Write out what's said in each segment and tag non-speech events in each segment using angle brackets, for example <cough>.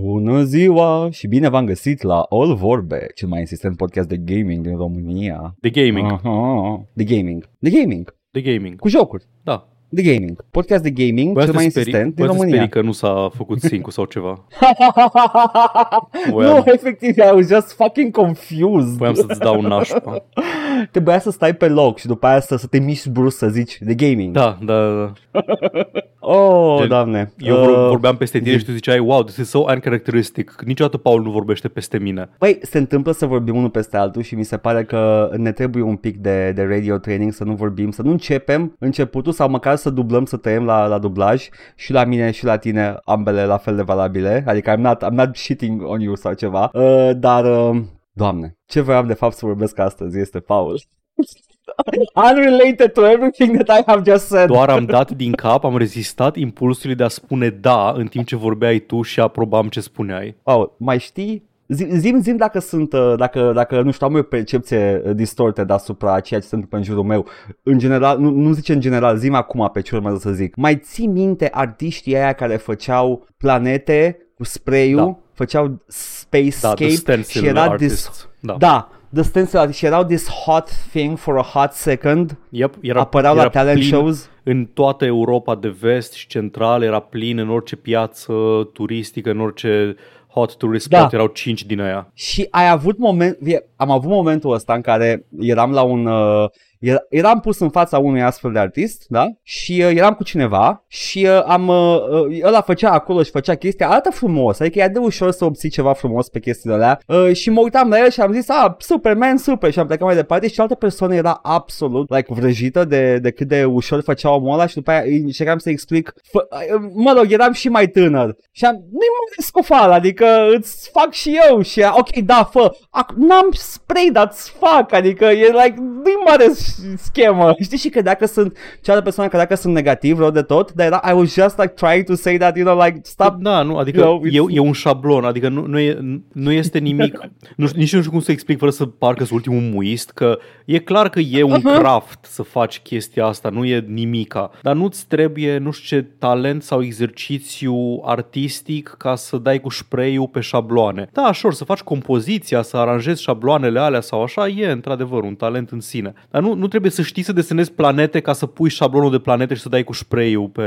Bună ziua și bine v-am găsit la All Vorbe, cel mai insistent podcast de gaming din România. De gaming. Aha. De gaming. De gaming. De gaming. Cu jocuri. Da. De gaming. Podcast de gaming, Voiam cel să mai te sperii- insistent din voiam să te România. sperii că nu s-a făcut <laughs> sync sau ceva. <laughs> nu, Voiam- efectiv, I was just fucking confused. Voiam să-ți dau un nașpa. <laughs> Trebuia să stai pe loc și după aia să, să te miști brusc să zici de gaming. Da, da, da. Oh, Gen, doamne. Eu vor- Uh, vorbeam peste tine și tu ziceai, wow, this is so uncharacteristic. Niciodată Paul nu vorbește peste mine. Păi, se întâmplă să vorbim unul peste altul și mi se pare că ne trebuie un pic de, de radio training să nu vorbim, să nu începem începutul sau măcar să dublăm, să tăiem la, la dublaj și la mine și la tine ambele la fel de valabile, adică I'm not, I'm not shitting on you sau ceva, uh, dar, uh, doamne, ce voiam de fapt să vorbesc astăzi este Paul. <laughs> Unrelated to everything that I have just said. Doar am dat din cap, am rezistat impulsului de a spune da în timp ce vorbeai tu și aprobam ce spuneai. Paul, mai știi? Zi- Zim, zim dacă sunt, uh, dacă, dacă nu știu, am eu o percepție uh, distorted asupra ceea ce se întâmplă în jurul meu. În general, nu, nu zice în general, zim acum pe ce urmează să zic. Mai ții minte artiștii aia care făceau planete cu spray-ul, Da. făceau Da, spacescape the stencil și era artists. this, Da. da, the stencil artists și erau this hot thing for a hot second, Yep, era, apăreau era la talent plin shows. În toată Europa de vest și central era plin în orice piață turistică, în orice hot tourist Da. spot, erau cinci din aia. Și ai avut moment, am avut momentul ăsta în care eram la un, uh, era- eram pus în fața unui astfel de artist, da? Și uh, eram cu cineva și uh, am, uh, uh, ăla făcea acolo și făcea chestia, arată frumos, adică e de ușor să obții ceva frumos pe chestiile alea. Uh, și mă uitam la el și am zis, ah, super, man, super. Și am plecat mai departe și altă persoană era absolut, like, vrăjită de, de cât de ușor făcea omul ăla și după aia îi încercam să explic, fă, uh, mă rog, eram și mai tânăr. Și am, nu-i mai scofal, adică îți fac și eu. Și ea, ok, da, fă, Ac- n-am spray, dar îți fac, adică e like, nu-i mare schemă, știi și credea că sunt, cealaltă persoană credea că sunt negativ, rău de tot, dar era, I was just like trying to say that, you know, like, stop, Da, nu, adică You know, it's- e, e un șablon, adică nu, nu, e, nu este nimic, nu, știu- nici nu știu cum să explic fără să parcă sunt ultimul muist, că e clar că e un Uh-huh. craft să faci chestia asta, nu e nimica, dar nu-ți trebuie, nu știu ce talent sau exercițiu artistic ca să dai cu spray-ul pe șabloane. Da, așa, să faci compoziția, să aranjezi șabloanele alea sau așa, e într-adevăr un talent în sine. Dar nu, nu trebuie să știi să desenezi planete ca să pui șablonul de planete și să dai cu spray-ul pe,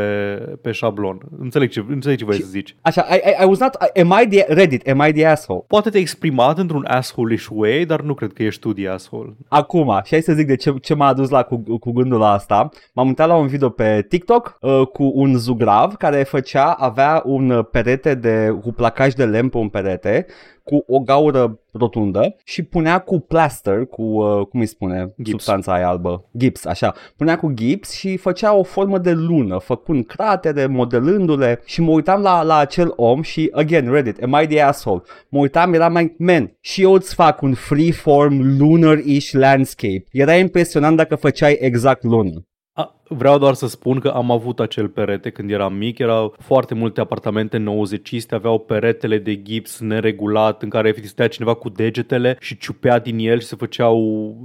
pe șablon. Înțeleg ce, înțeleg ce vrei să zici. așa, I, I, I was not, am I the, Reddit, am I the asshole? Poate te-ai exprimat într-un asshole-ish way, dar nu cred că ești tu the asshole. Acum, și hai să zic de ce, ce m-a adus la cu, cu gândul la asta. M-am uitat la un video pe TikTok uh, cu un zugrav care făcea, avea un uh, perete de, cu placaj de lemn pe un perete, cu o gaură rotundă și punea cu plaster, cu, uh, cum îi spune, Gips. substanța aia albă, gips, așa, punea cu gips și făcea o formă de lună, făcând cratere, modelându-le și mă uitam la, la acel om și, again, Reddit, am I the asshole? Mă uitam, era mai, man, și eu îți fac un freeform lunar-ish landscape. Era impresionant dacă făceai exact lună. A, vreau doar să spun că am avut acel perete când eram mic. Erau foarte multe apartamente nouăzeciste, aveau peretele de gips neregulat în care efectiv stătea cineva cu degetele și ciupea din el și se făceau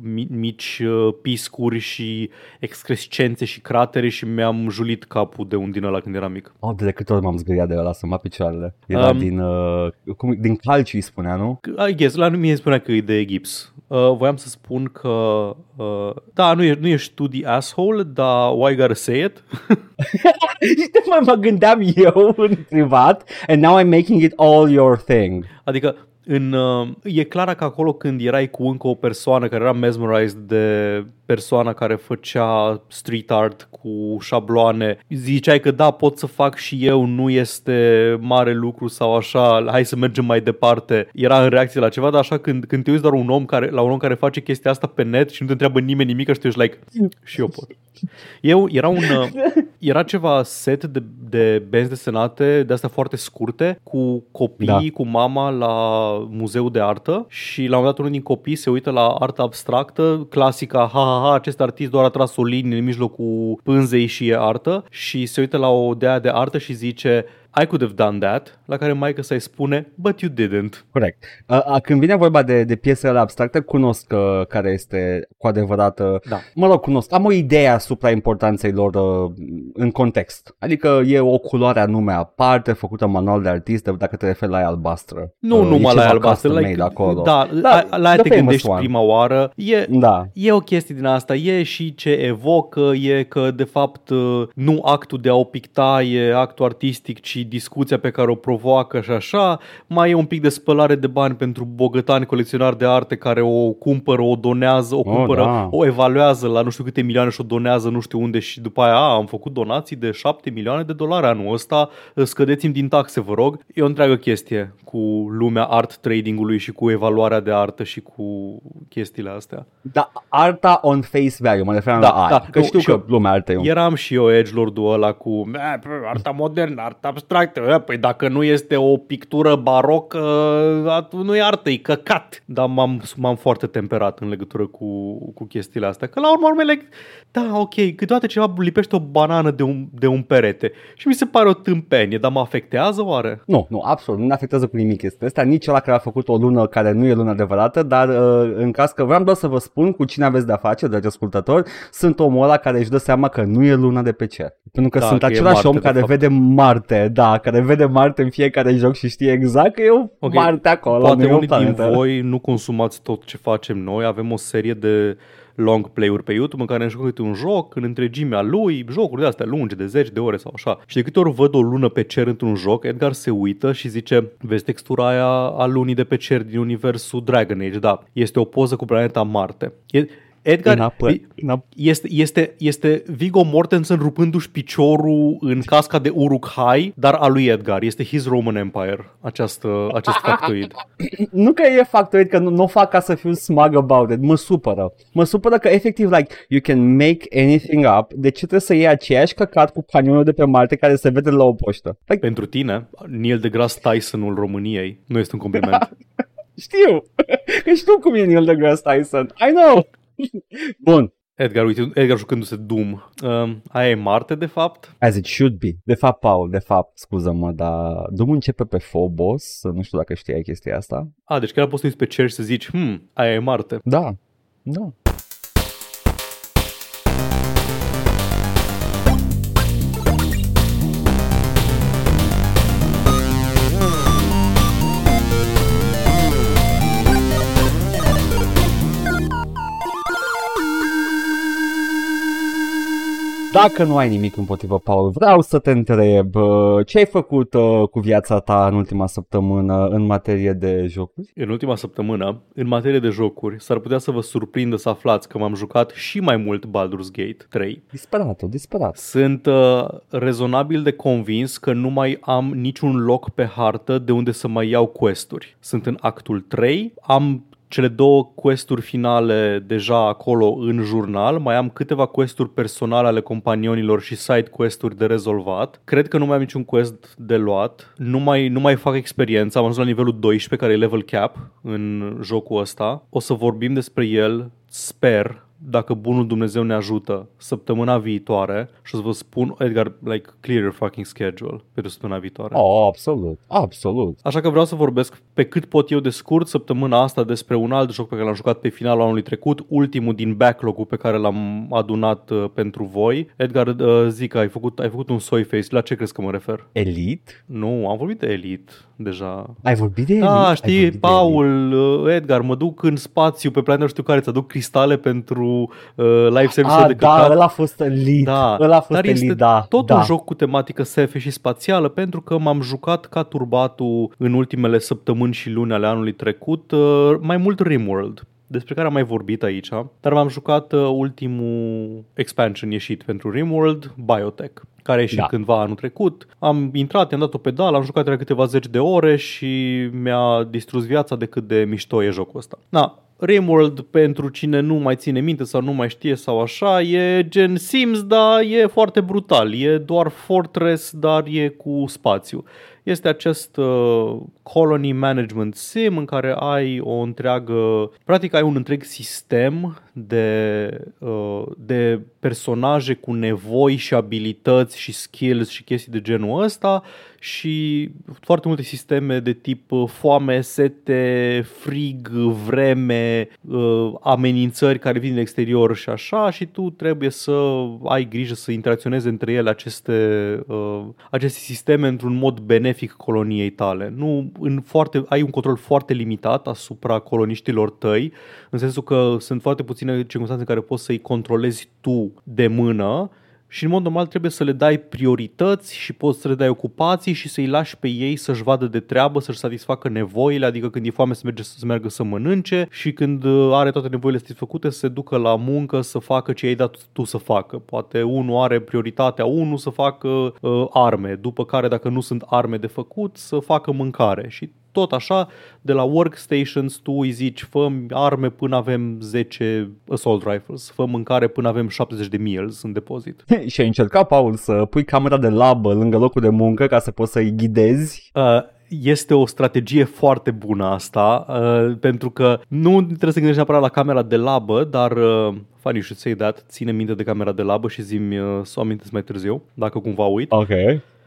mi- mici uh, piscuri și excrescențe și cratere și mi-am julit capul de un din ăla când eram mic. Oh, de câte ori m-am zgâriat de ăla să mă picioarele. Era Um, din, uh, cum, din calciu îi spunea, nu? I guess, la mie spunea că e de gips. Uh, voiam să spun că uh, da, nu ești, nu ești tu the asshole, dar why you gotta say it? De mai mă gândeam eu în privat and now I'm making it all your thing. Adică în, uh, e clar că acolo când erai cu încă o persoană care era mesmerized de persoana care făcea street art cu șabloane, ziceai că da, pot să fac și eu, nu este mare lucru sau așa, hai să mergem mai departe. Era în reacție la ceva, dar așa când, când te uiți doar un om care, la un om care face chestia asta pe net și nu te întreabă nimeni nimic și tu ești like, și eu pot. Eu, era un, uh, <laughs> era ceva set de, de benzi desenate de astea foarte scurte cu copii, Da. cu mama la muzeu de artă și la un moment dat unul din copii se uită la artă abstractă, clasica, ha, ha, ha, acest artist doar a tras o linie în mijlocul pânzei și e artă și se uită la o dea de artă și zice I could have done that, la care maica să-i spune, but you didn't. Corect. A, a, când vine vorba de, de piesele abstracte, cunosc uh, care este cu adevărat, uh, Da. mă rog, cunosc, am o idee asupra importanței lor uh, în context. Adică e o culoare anume aparte, făcută manual de artist, dacă te referi la aia albastră. Nu Uh, e numai la ceva albastră, custom like, made acolo. da, Da, la, la aia the te famous gândești one. prima oară. E, Da. E o chestie din asta, e și ce evocă, e că de fapt uh, nu actul de a o picta e actul artistic, ci discuția pe care o provoacă și așa. Mai e un pic de spălare de bani pentru bogătani colecționari de arte care o cumpără, o donează, o Oh, cumpără, da. o evaluează la nu știu câte milioane și o donează nu știu unde și după aia a, am făcut donații de 7 milioane de dolari anul ăsta, scădeți-mi din taxe, vă rog. E o întreagă chestie cu lumea art tradingului și cu evaluarea de artă și cu chestiile astea. Da, arta on face value, mă referam Da, la aia. da, că nu, știu și că eu- lumea artă e un... Eram și eu edgelordul ăla cu "Eh, pă, arta modernă, arta abstractă. Eh, Păi dacă nu este o pictură barocă, atunci nu e artă, e căcat. Dar m-am, m-am foarte temperat în legătură cu, cu chestiile astea. Că la urmă urmele, da, ok, câteodată ceva lipește o banană de un, de un perete și mi se pare o tâmpenie, dar mă afectează oare? Nu, nu, absolut, nu ne afectează cu nimic chestia asta, nici ăla care a făcut o lună care nu e lună adevărată, dar uh, în caz că vreau doar să vă spun cu cine aveți de-a face, dragi ascultători, sunt omul ăla care își dă seama că nu e luna de pe cer. Pentru că Da, sunt că e același Marte, om de care fapt. vede Marte, da, care vede Marte în fiecare joc și știe exact că e o Ok, Marte acolo, Poate nu e o unii din planetă. voi nu consumați tot ce facem noi. Avem o serie de long play-uri pe YouTube în care ne jucăm câte un joc în întregimea lui, jocuri de astea lungi, de zeci de ore sau așa. Și de câte ori văd o lună pe cer într-un joc, Edgar se uită și zice, vezi textura aia a lunii de pe cer din universul Dragon Age, da, este o poză cu planeta Marte. E, Edgar, În apă, vi- în apă. este, este, este Viggo Mortensen rupându-și piciorul în casca de Uruk-hai, dar a lui Edgar. Este His Roman Empire, această, acest <laughs> factoid. Nu că e factoid, că nu, nu o fac ca să fiu smug about it, mă supără. Mă supără că efectiv, like, you can make anything up, de ce trebuie să iei aceeași căcat cu canionul de pe Marte care se vede la o poștă? Like, Pentru tine, Neil deGrasse Tysonul României nu este un compliment. <laughs> știu, <laughs> că știu cum e Neil deGrasse Tyson, I know. Bun, Edgar, uite, Edgar jucându-se Doom. Um, aia e Marte, de fapt. as it should be. De fapt, Paul, de fapt, scuză-mă, dar Doom începe pe Phobos, nu știu dacă știai chestia asta. A, deci chiar poți să te uiți pe cer și să zici, hmm, aia e Marte. Da, da. Dacă nu ai nimic împotrivă, Paul, vreau să te întreb uh, ce ai făcut uh, cu viața ta în ultima săptămână în materie de jocuri? În ultima săptămână, în materie de jocuri, s-ar putea să vă surprindă să aflați că m-am jucat și mai mult Baldur's Gate 3. Disperat, disperat. Sunt uh, rezonabil de convins că nu mai am niciun loc pe hartă de unde să mai iau questuri. Sunt în actul 3, am cele două questuri finale deja acolo în jurnal, mai am câteva questuri personale ale companionilor și side questuri de rezolvat. Cred că nu mai am niciun quest de luat, nu mai, nu mai fac experiența, am ajuns la nivelul 12 care e level cap în jocul ăsta. O să vorbim despre el, sper, dacă bunul Dumnezeu ne ajută săptămâna viitoare și o să vă spun, Edgar, like, clear your fucking schedule pentru săptămâna viitoare. Oh, absolut, absolut. Așa că vreau să vorbesc pe cât pot eu de scurt săptămâna asta despre un alt joc pe care l-am jucat pe finalul anului trecut, ultimul din backlog-ul pe care l-am adunat uh, pentru voi. Edgar, uh, zic, ai făcut, ai făcut un soy face, la ce crezi că mă refer? Elite? Nu, am vorbit de Elite deja. Ai vorbit de Elite? Da, Ai știi, vorbit de Paul, uh, Edgar, mă duc în spațiu pe planeta nu știu care, ți aduc cristale pentru uh, live service Ah, de da, căcat. ăla a fost Elite. Da, ăla a fost dar Elite, este da. tot da. un joc cu tematică SF și spațială pentru că m-am jucat ca turbatul în ultimele săptămâni și luni ale anului trecut uh, mai mult Rimworld despre care am mai vorbit aici, dar m-am jucat uh, ultimul expansion ieșit pentru Rimworld, Biotech, care a ieșit Da. cândva anul trecut. Am intrat, i-am dat o pedală, am jucat de câteva zeci de ore și mi-a distrus viața de cât de mișto e jocul ăsta. Na, Rimworld, pentru cine nu mai ține minte sau nu mai știe sau așa, e gen Sims, dar e foarte brutal. E doar Fortress, dar e cu spațiu. este acest uh, colony management sim în care ai o întreagă, practic ai un întreg sistem de, uh, de personaje cu nevoi și abilități și skills și chestii de genul ăsta și foarte multe sisteme de tip uh, foame, sete, frig, vreme, uh, amenințări care vin din exterior și așa și tu trebuie să ai grijă să interacționezi între ele aceste, uh, aceste sisteme într-un mod benefic coloniei tale. Nu în foarte, ai un control foarte limitat asupra coloniștilor tăi, în sensul că sunt foarte puține circunstanțe în care poți să-i controlezi tu de mână și în mod normal trebuie să le dai priorități și poți să le dai ocupații și să-i lași pe ei să-și vadă de treabă, să-și satisfacă nevoile, adică când e foame să, merge, să meargă să mănânce și când uh, are toate nevoile satisfăcute să se ducă la muncă să facă ce ai dat tu să facă. Poate unul are prioritatea unul să facă uh, arme, după care dacă nu sunt arme de făcut să facă mâncare și tot așa, de la workstations tu îi zici fă arme până avem 10 assault rifles, fă mâncare până avem 70 de meals în depozit. <laughs> și ai încercat, Paul, să pui camera de labă lângă locul de muncă ca să poți să-i ghidezi? Uh, este o strategie foarte bună asta, uh, pentru că nu trebuie să gândești neapărat la camera de labă, dar uh, funny you should say that, ține minte de camera de labă și zi-mi uh, să o amintesc mai târziu, dacă cumva uit. Ok.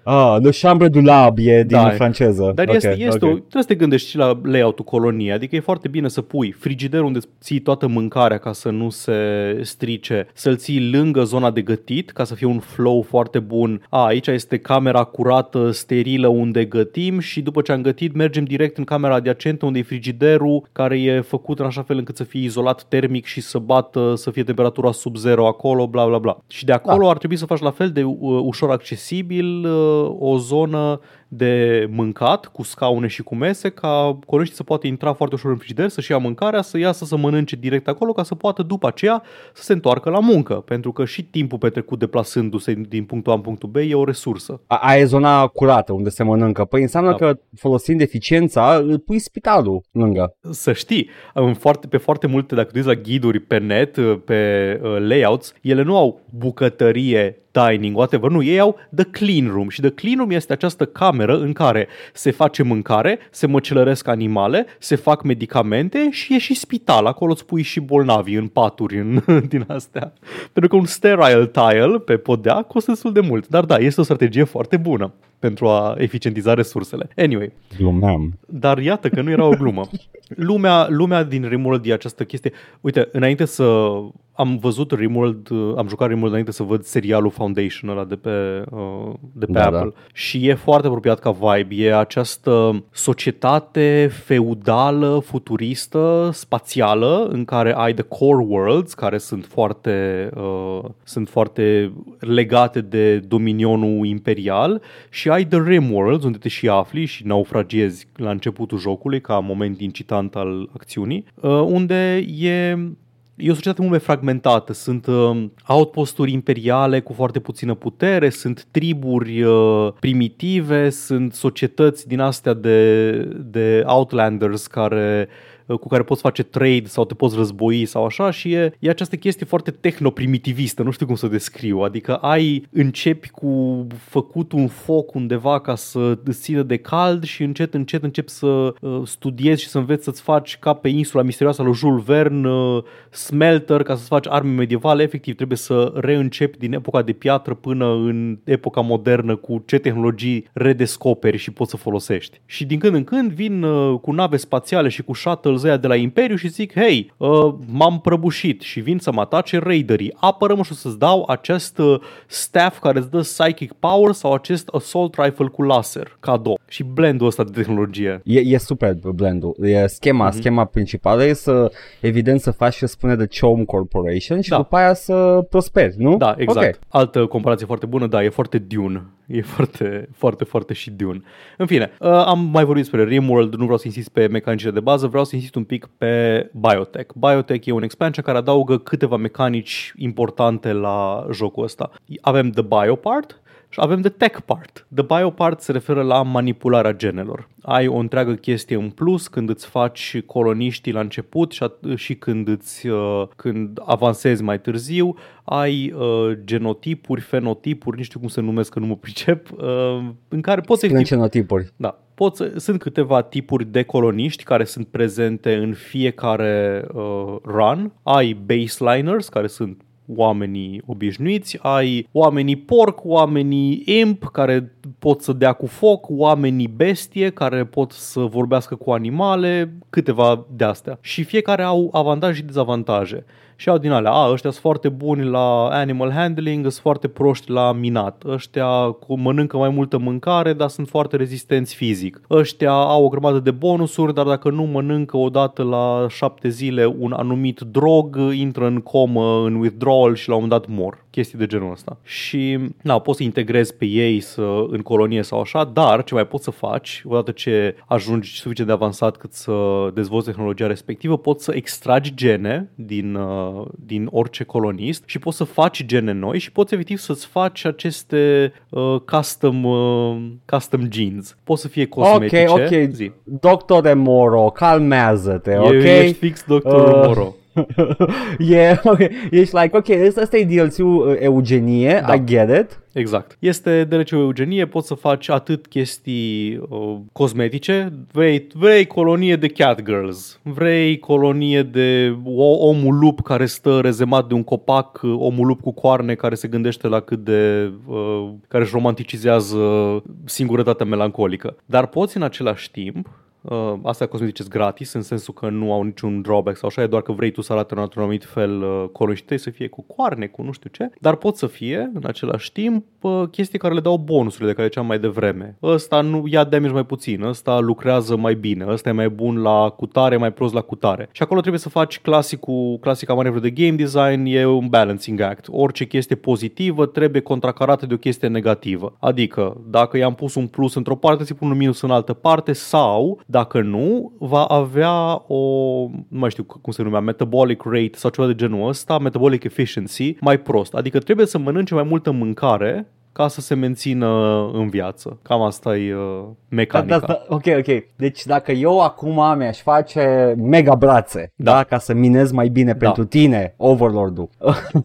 Ah, Le Chambre du Lab e din da, franceză. Dar okay, este, este okay. o, trebuie să te gândești și la layout-ul coloniei, adică e foarte bine să pui frigider unde ții toată mâncarea ca să nu se strice, să-l ții lângă zona de gătit ca să fie un flow foarte bun. A, aici este camera curată, sterilă unde gătim și după ce am gătit mergem direct în camera adiacentă unde e frigiderul care e făcut în așa fel încât să fie izolat termic și să bată, să fie temperatura sub zero acolo, bla bla bla. Și de acolo da. ar trebui să faci la fel de uh, ușor accesibil uh, o zonă de mâncat cu scaune și cu mese ca coloniștii să poată intra foarte ușor în frigider, să-și ia mâncarea, să iasă să mănânce direct acolo ca să poată după aceea să se întoarcă la muncă, pentru că și timpul petrecut deplasându-se din punctul A în punctul B e o resursă. Aia e zona curată unde se mănâncă. Păi înseamnă da. că folosind eficiența îl pui spitalul lângă. Să știi, în foarte, pe foarte multe, dacă tu la ghiduri pe net, pe uh, layouts, ele nu au bucătărie dining, whatever, nu, ei au the clean room și the clean room este această cameră în care se face mâncare, se măcelăresc animale, se fac medicamente și e și spital, acolo îți pui și bolnavi în paturi în, <laughs> din astea. Pentru că un sterile tile pe podea costă destul de mult, dar da, este o strategie foarte bună pentru a eficientiza resursele. Anyway. Glumeam. Dar iată că nu era o glumă. <laughs> Lumea, lumea din Rimworld e această chestie. Uite, înainte să am văzut Rimworld, am jucat Rimworld înainte să văd serialul Foundation ăla de pe, uh, de pe da, Apple da. și e foarte apropiat ca vibe. E această societate feudală, futuristă, spațială, în care ai the core worlds, care sunt foarte, uh, sunt foarte legate de dominionul imperial și ai the Rim Worlds, unde te și afli și naufragiezi la începutul jocului ca moment incitant al acțiunii, uh, unde e E o societate mult mai fragmentată. Sunt uh, outposturi imperiale cu foarte puțină putere, sunt triburi uh, primitive, sunt societăți din astea de, de outlanders care Uh, cu care poți face trade sau te poți război sau așa și e, e această chestie foarte tehno-primitivistă, nu știu cum să descriu, adică ai, începi cu făcut un foc undeva ca să îți țină de cald și încet, încet începi să uh, studiezi și să înveți să-ți faci ca pe insula misterioasă lui Jules Verne uh, smelter ca să-ți faci arme medievale, efectiv trebuie să reîncepi din epoca de piatră până în epoca modernă cu ce tehnologii redescoperi și poți să folosești. Și din când în când vin uh, cu nave spațiale și cu shuttle ăia de la Imperiu și zic, hei, uh, m-am prăbușit și vin să mă atace raiderii. Apără-mă și o să-ți dau acest uh, staff care îți dă psychic power sau acest assault rifle cu laser, cadou. Și blendul ăsta de tehnologie. E, e super blendul. E schema, mm-hmm. schema principală e să, evident, să faci ce spune de Chom Corporation și da. după aia să prosperi, nu? Da, exact. Okay. Altă comparație foarte bună, da, e foarte Dune E foarte, foarte, foarte și Dune. În fine, uh, am mai vorbit despre Rimworld, nu vreau să insist pe mecanicile de bază, vreau să insist un pic pe Biotech. Biotech e un expansion care adaugă câteva mecanici importante la jocul ăsta. Avem The Biopart, Și avem the tech part. The bio part se referă la manipularea genelor. Ai o întreagă chestie în plus când îți faci coloniștii la început și, at- și când, îți, uh, când avansezi mai târziu, ai uh, genotipuri, fenotipuri, nu știu cum se numesc, că nu mă pricep, uh, în care poți să În genotipuri. da. Pot să, sunt câteva tipuri de coloniști care sunt prezente în fiecare uh, run. Ai baseliners, care sunt oamenii obișnuiți, ai oamenii porc, oamenii imp care pot să dea cu foc, oamenii bestie care pot să vorbească cu animale, câteva de astea. Și fiecare au avantaje și dezavantaje. Și au din alea, a, ăștia sunt foarte buni la animal handling, sunt foarte proști la minat. Ăștia cu- mănâncă mai multă mâncare, dar sunt foarte rezistenți fizic. Ăștia au o grămadă de bonusuri, dar dacă nu mănâncă odată la șapte zile un anumit drog, intră în comă, în withdrawal și la un moment dat mor. Chestii de genul ăsta. Și, na, poți să integrezi pe ei să, în colonie sau așa, dar ce mai poți să faci, odată ce ajungi suficient de avansat cât să dezvolți tehnologia respectivă, poți să extragi gene din, uh, din orice colonist și poți să faci gene noi și poți efectiv să-ți faci aceste uh, custom, uh, custom genes. Poți să fie cosmetice. Ok, ok. Zi. Doctore Moro, calmează-te, E- ok? Ești fix doctorul Uh, Moro. Yeah, <laughs> okay. Ești like, ok, ăsta ăsta e DLC-ul uh, eugenie, Da. I get it. Exact. Este DLC o eugenie, poți să faci atât chestii uh, cosmetice, vrei, vrei colonie de cat girls, vrei colonie de o, omul lup care stă rezemat de un copac, uh, omul lup cu coarne care se gândește la cât de... Uh, care își romanticizează singurătatea melancolică. Dar poți în același timp Uh, astea cosmetice sunt gratis, în sensul că nu au niciun drawback sau așa, e doar că vrei tu să arate într-un anumit fel uh, colonii și tăi să fie cu coarne, cu nu știu ce, dar pot să fie, în același timp, uh, chestii care le dau bonusurile de care ziceam mai devreme. Ăsta nu ia damage mai puțin, ăsta lucrează mai bine, ăsta e mai bun la cutare, mai prost la cutare. Și acolo trebuie să faci clasicul, clasica manevră de game design, e un balancing act. Orice chestie pozitivă trebuie contracarată de o chestie negativă. Adică, dacă i-am pus un plus într-o parte, ți pun un minus în altă parte sau, dacă nu, va avea o, nu mai știu cum se numea, metabolic rate sau ceva de genul ăsta, metabolic efficiency, mai prost. Adică trebuie să mănânce mai multă mâncare ca să se mențină în viață. Cam asta e uh, Da, mecanica. da, da, ok, ok. Deci dacă eu acum mi-aș face mega brațe, da, Da. ca să minez mai bine Da. pentru tine, Overlord-ul.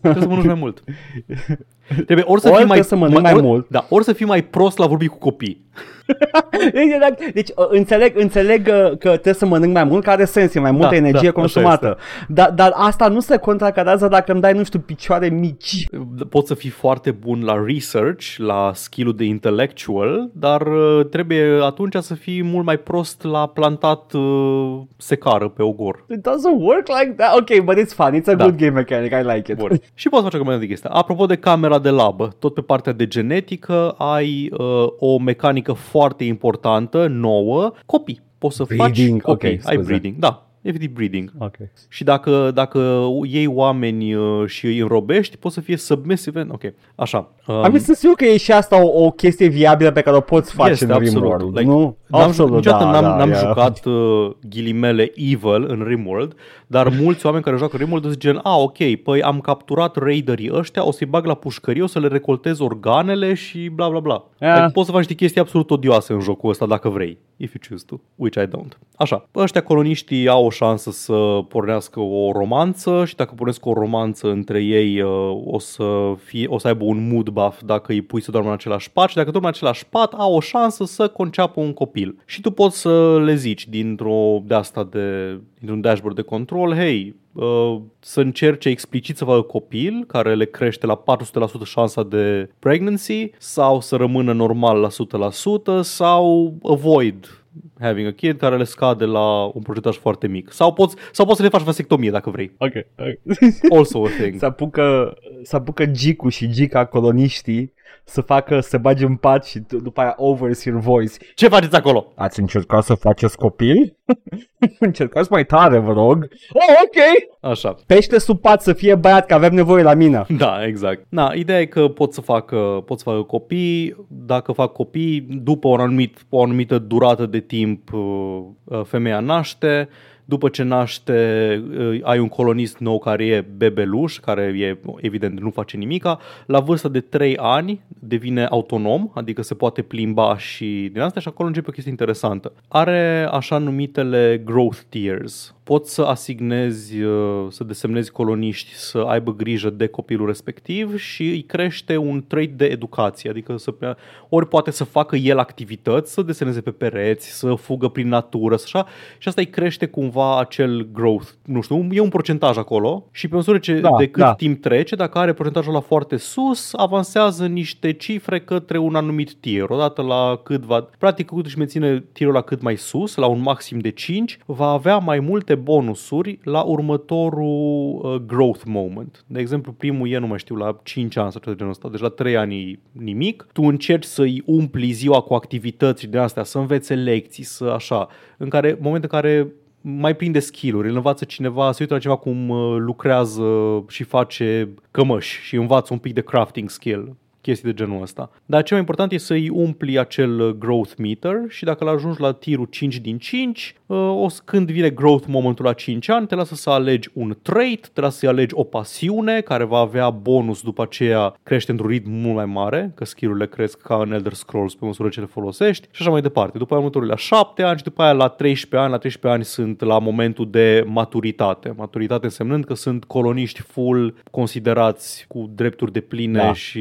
Trebuie să mănânci mai mult. <laughs> Trebuie ori să Ori fii mai, trebuie să mănânci mai ori, mult. Da, ori să fii mai prost la vorbi cu copii. <laughs> Exact. Deci uh, înțeleg, înțeleg uh, că trebuie să mănânc mai mult, că are sens, e mai multă Da, energie da, așa consumată. Dar, dar asta nu se contracarează dacă îmi dai, nu știu, picioare mici. Poți să fii foarte bun la research, la skill-ul de intellectual, dar uh, trebuie atunci să fii mult mai prost la plantat uh, secară pe ogor. It doesn't work like that. Ok, but it's fun. It's a Da. good game mechanic. I like it. Bun. Și poți face o grămadă de chestii. Apropo de camera de labă, tot pe partea de genetică ai uh, o mecanică foarte importantă, nouă, copii. Poți să Breeding, faci copii. ok, ai scuze. breeding, da. Efectiv breeding. Ok. Și dacă, dacă iei oameni uh, și îi înrobești, poți să fie submissive. Ok, așa. Um, Am sunt sigur că e și asta o, o chestie viabilă pe care o poți face Este, în absolut. RimWorld. Like, nu? N-am, absolut, niciodată da, n-am, da, n-am yeah. jucat uh, ghilimele evil în Rimworld, dar mulți oameni care joacă Rimworld zic gen, a, ok, păi am capturat raiderii ăștia, o să-i bag la pușcărie, o să le recoltez organele și bla bla bla. Yeah. Like, poți să faci niște chestii absolut odioase în jocul ăsta dacă vrei, if you choose to, which I don't. Așa, ăștia coloniștii au o șansă să pornească o romanță și dacă pornesc o romanță între ei uh, o să, fie, o să aibă un mood buff dacă îi pui să doarmă în același pat și dacă dorm în același pat au o șansă să conceapă un copil. Și tu poți să le zici dintr-o de asta de dintr-un dashboard de control, hei, uh, să încerce explicit să facă copil care le crește la 400% șansa de pregnancy sau să rămână normal la 100% sau avoid having a kid care le scade la un procentaj foarte mic. Sau poți, sau poți să le faci vasectomie dacă vrei. Ok. ok. Also a thing. <laughs> să apucă, să apucă Gicu și Gica coloniștii să facă, să bagi în pat și d- după aia overs your voice. Ce faceți acolo? Ați încercat să faceți copil? <laughs> Încercați mai tare, vă rog. Oh, ok. Așa. Pește sub pat să fie băiat, că avem nevoie la mine. Da, exact. Na, ideea e că pot să facă, pot să facă copii, dacă fac copii, după o, anumit, o anumită durată de timp uh, uh, femeia naște, după ce naște, uh, ai un colonist nou care e bebeluș, care e evident nu face nimica, la vârsta de 3 ani devine autonom, adică se poate plimba și din asta și acolo începe o chestie interesantă. Are așa numitele growth tiers. Poți să asignezi, uh, să desemnezi coloniști să aibă grijă de copilul respectiv și îi crește un trait de educație, adică să, ori poate să facă el activități, să deseneze pe pereți, să fugă prin natură, așa, și asta îi crește cumva acel growth, nu știu, e un procentaj acolo și pe măsură ce da, de cât da. timp trece, dacă are procentajul la foarte sus, avansează niște cifre către un anumit tier. Odată la cât va, practic cât își menține tirul la cât mai sus, la un maxim de 5, va avea mai multe bonusuri la următorul uh, growth moment. De exemplu, primul e, nu mai știu, la 5 ani sau ceva de genul ăsta, deci la 3 ani nimic. Tu încerci să-i umpli ziua cu activități de astea, să învețe lecții, să așa, în care, în momentul în care mai prinde skill-uri, îl învață cineva, se uită la ceva cum uh, lucrează și face cămăși și învață un pic de crafting skill chestii de genul ăsta. Dar cel mai important e să-i umpli acel uh, growth meter și dacă l-ajungi la tirul 5 din 5, uh, o, când vine growth momentul la 5 ani, te lasă să alegi un trait, te lasă să alegi o pasiune care va avea bonus după aceea crește într-un ritm mult mai mare, că skill-urile cresc ca în Elder Scrolls pe măsură ce le folosești și așa mai departe. După aia următorul la 7 ani și după aia la 13 ani, la 13 ani sunt la momentul de maturitate. Maturitate însemnând că sunt coloniști full considerați cu drepturi de pline da. și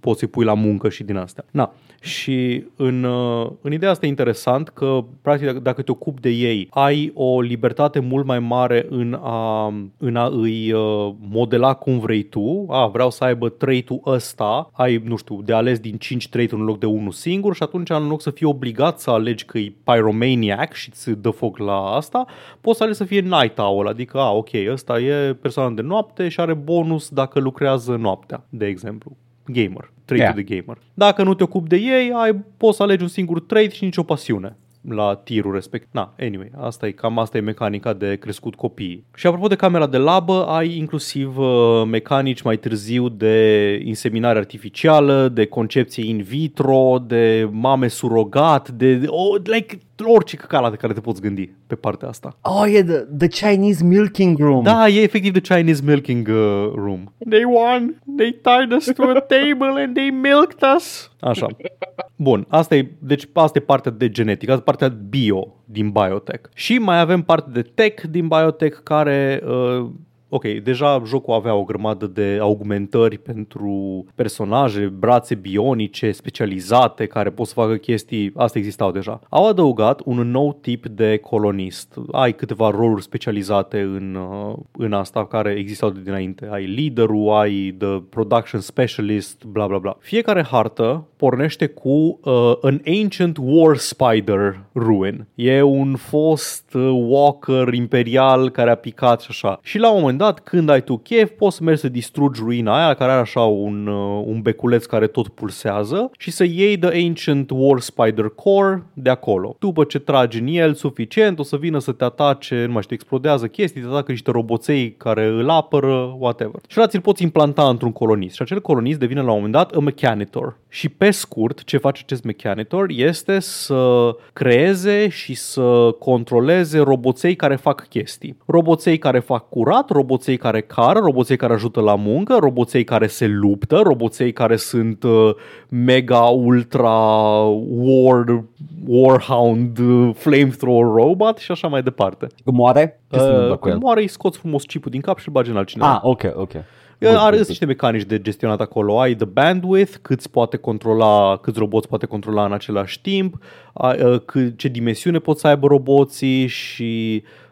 poți să-i pui la muncă și din astea. Na. Și în, uh, în ideea asta e interesant că, practic, dacă te ocupi de ei, ai o libertate mult mai mare în a, în a îi uh, modela cum vrei tu. A, vreau să aibă trait-ul ăsta, ai, nu știu, de ales din 5 trait-uri în loc de unul singur și atunci, în loc să fii obligat să alegi că e pyromaniac și îți dă foc la asta, poți să alegi să fie night owl, adică, a, ok, ăsta e persoană de noapte și are bonus dacă lucrează noaptea, de exemplu gamer, trade yeah. de gamer. Dacă nu te ocupi de ei, ai, poți să alegi un singur trade și nicio pasiune la tirul respect. Na, anyway, asta e cam asta e mecanica de crescut copii. Și apropo de camera de labă, ai inclusiv uh, mecanici mai târziu de inseminare artificială, de concepție in vitro, de mame surogat, de oh, like orice căcala de care te poți gândi pe partea asta. Oh, e the, the Chinese milking room. Da, e efectiv the Chinese milking uh, room. They won, they tied us to a <laughs> table and they milked us. Așa. Bun, asta e, deci asta e partea de genetică, asta e partea bio din biotech. Și mai avem partea de tech din biotech care uh, ok, deja jocul avea o grămadă de augmentări pentru personaje, brațe bionice specializate care pot să facă chestii, astea existau deja. Au adăugat un nou tip de colonist. Ai câteva roluri specializate în, uh, în asta care existau de dinainte. Ai leaderul, ai the production specialist, bla bla bla. Fiecare hartă pornește cu uh, an ancient war spider ruin. E un fost uh, walker imperial care a picat și așa. Și la un moment dat, când ai tu chef, poți să mergi să distrugi ruina aia care are așa un, uh, un beculeț care tot pulsează și să iei The Ancient War Spider Core de acolo. După ce tragi în el suficient, o să vină să te atace, nu mai știu, explodează chestii, te atacă niște roboței care îl apără, whatever. Și ăla ți-l poți implanta într-un colonist și acel colonist devine la un moment dat a mechanitor. Și pe scurt, ce face acest mechanitor este să creeze și să controleze roboței care fac chestii. Roboței care fac curat, roboței care cară, roboței care ajută la muncă, roboței care se luptă, roboței care sunt uh, mega ultra war warhound uh, flamethrower robot și așa mai departe. Când moare? uh, când moare îi scoți frumos chipul din cap și îl bagi în altcineva. Ah, ok, ok. Are niște mecanici de gestionat acolo. Ai the bandwidth, câți poate controla, câți roboți poate controla în același timp, uh, ce dimensiune pot să aibă roboții și Uh,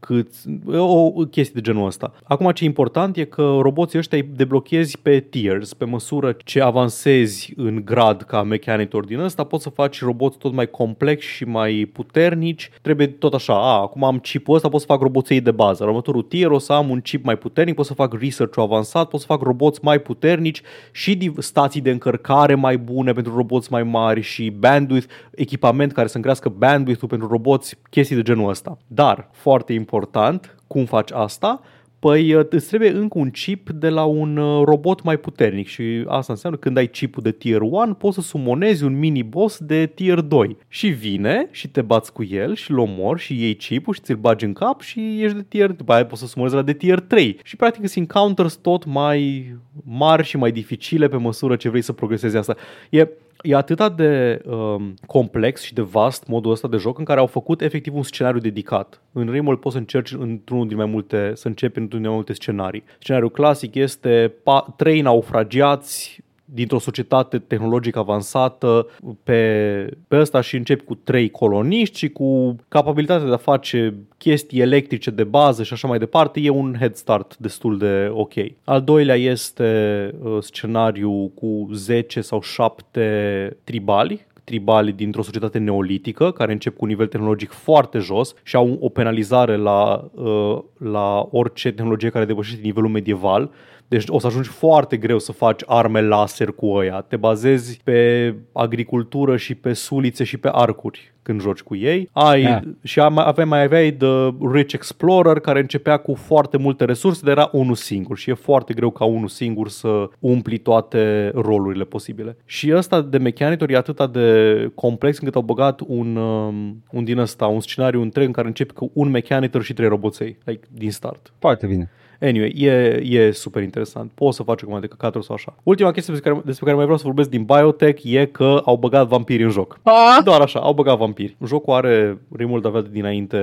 cât, o chestie de genul ăsta. Acum ce e important e că roboții ăștia îi deblochezi pe tiers, pe măsură ce avansezi în grad ca mechanitor din ăsta, poți să faci roboți tot mai complexi și mai puternici. Trebuie tot așa, a, acum am chipul ăsta, pot să fac roboței de bază. următorul tier o să am un chip mai puternic, pot să fac research avansat, pot să fac roboți mai puternici și stații de încărcare mai bune pentru roboți mai mari și bandwidth, echipament care să încrească bandwidth-ul pentru roboți, chestii de genul ăsta. Dar foarte important cum faci asta, Păi uh, îți trebuie încă un chip de la un uh, robot mai puternic și asta înseamnă când ai chipul de tier 1 poți să sumonezi un mini-boss de tier 2 și vine și te bați cu el și-l omori și iei chipul și ți-l bagi în cap și ești de tier, după aia poți să sumonezi la de tier 3 și practic sunt encounters tot mai mari și mai dificile pe măsură ce vrei să progresezi asta. E, e atât de um, complex și de vast modul ăsta de joc în care au făcut efectiv un scenariu dedicat. În Rimworld poți să încerci într-unul din mai multe, să începi într-unul din mai multe scenarii. Scenariul clasic este pa- trei naufragiați dintr-o societate tehnologică avansată pe, pe ăsta și începi cu trei coloniști și cu capabilitatea de a face chestii electrice de bază și așa mai departe, e un head start destul de ok. Al doilea este uh, scenariu cu 10 sau 7 tribali tribali dintr-o societate neolitică, care încep cu un nivel tehnologic foarte jos și au o penalizare la, uh, la orice tehnologie care depășește nivelul medieval deci o să ajungi foarte greu să faci arme laser cu ăia. Te bazezi pe agricultură și pe sulițe și pe arcuri când joci cu ei. Ai, yeah. Și aveai, mai aveai The Rich Explorer care începea cu foarte multe resurse, dar era unul singur și e foarte greu ca unul singur să umpli toate rolurile posibile. Și ăsta de Mechanitor e atât de complex încât au băgat un, um, un din ăsta, un scenariu întreg în care începi cu un Mechanitor și trei roboței, like, din start. Foarte bine. Anyway, e, e super interesant. Poți să faci acum de căcaturi sau așa. Ultima chestie despre care, despre care mai vreau să vorbesc din Biotech e că au băgat vampiri în joc. A? Doar așa, au băgat vampiri. Jocul are, Rimworld avea de dinainte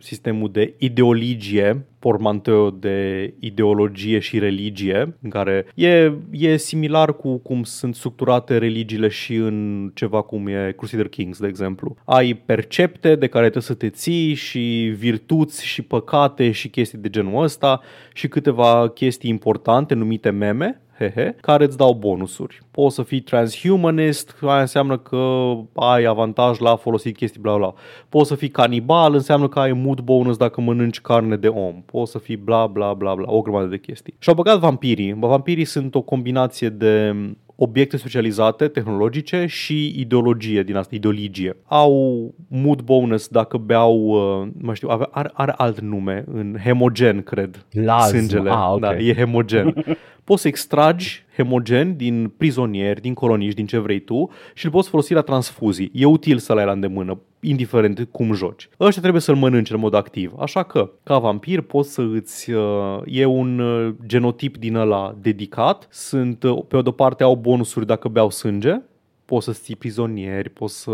sistemul de ideologie pormanteu de ideologie și religie, în care e, e similar cu cum sunt structurate religiile și în ceva cum e Crusader Kings, de exemplu. Ai percepte de care trebuie să te ții și virtuți și păcate și chestii de genul ăsta și câteva chestii importante numite meme hehe, care îți dau bonusuri. Poți să fii transhumanist, aia înseamnă că ai avantaj la folosit chestii bla bla. Poți să fii canibal, înseamnă că ai mood bonus dacă mănânci carne de om. Poți să fii bla bla bla bla, o grămadă de chestii. Și au băgat vampirii. Vampirii sunt o combinație de obiecte specializate, tehnologice și ideologie din asta, ideologie. Au mood bonus dacă beau, uh, nu mai știu, are, are alt nume, în hemogen, cred, Lazm. sângele. Ah, okay. Da, e hemogen. <laughs> Poți să extragi hemogen din prizonieri, din coloniști, din ce vrei tu și îl poți folosi la transfuzii. E util să-l ai la îndemână, indiferent cum joci. Ăștia trebuie să-l mănânci în mod activ, așa că, ca vampir, poți să îți... Uh, e un uh, genotip din ăla dedicat, sunt, uh, pe o de parte au bonusuri dacă beau sânge, poți să ții prizonieri, poți să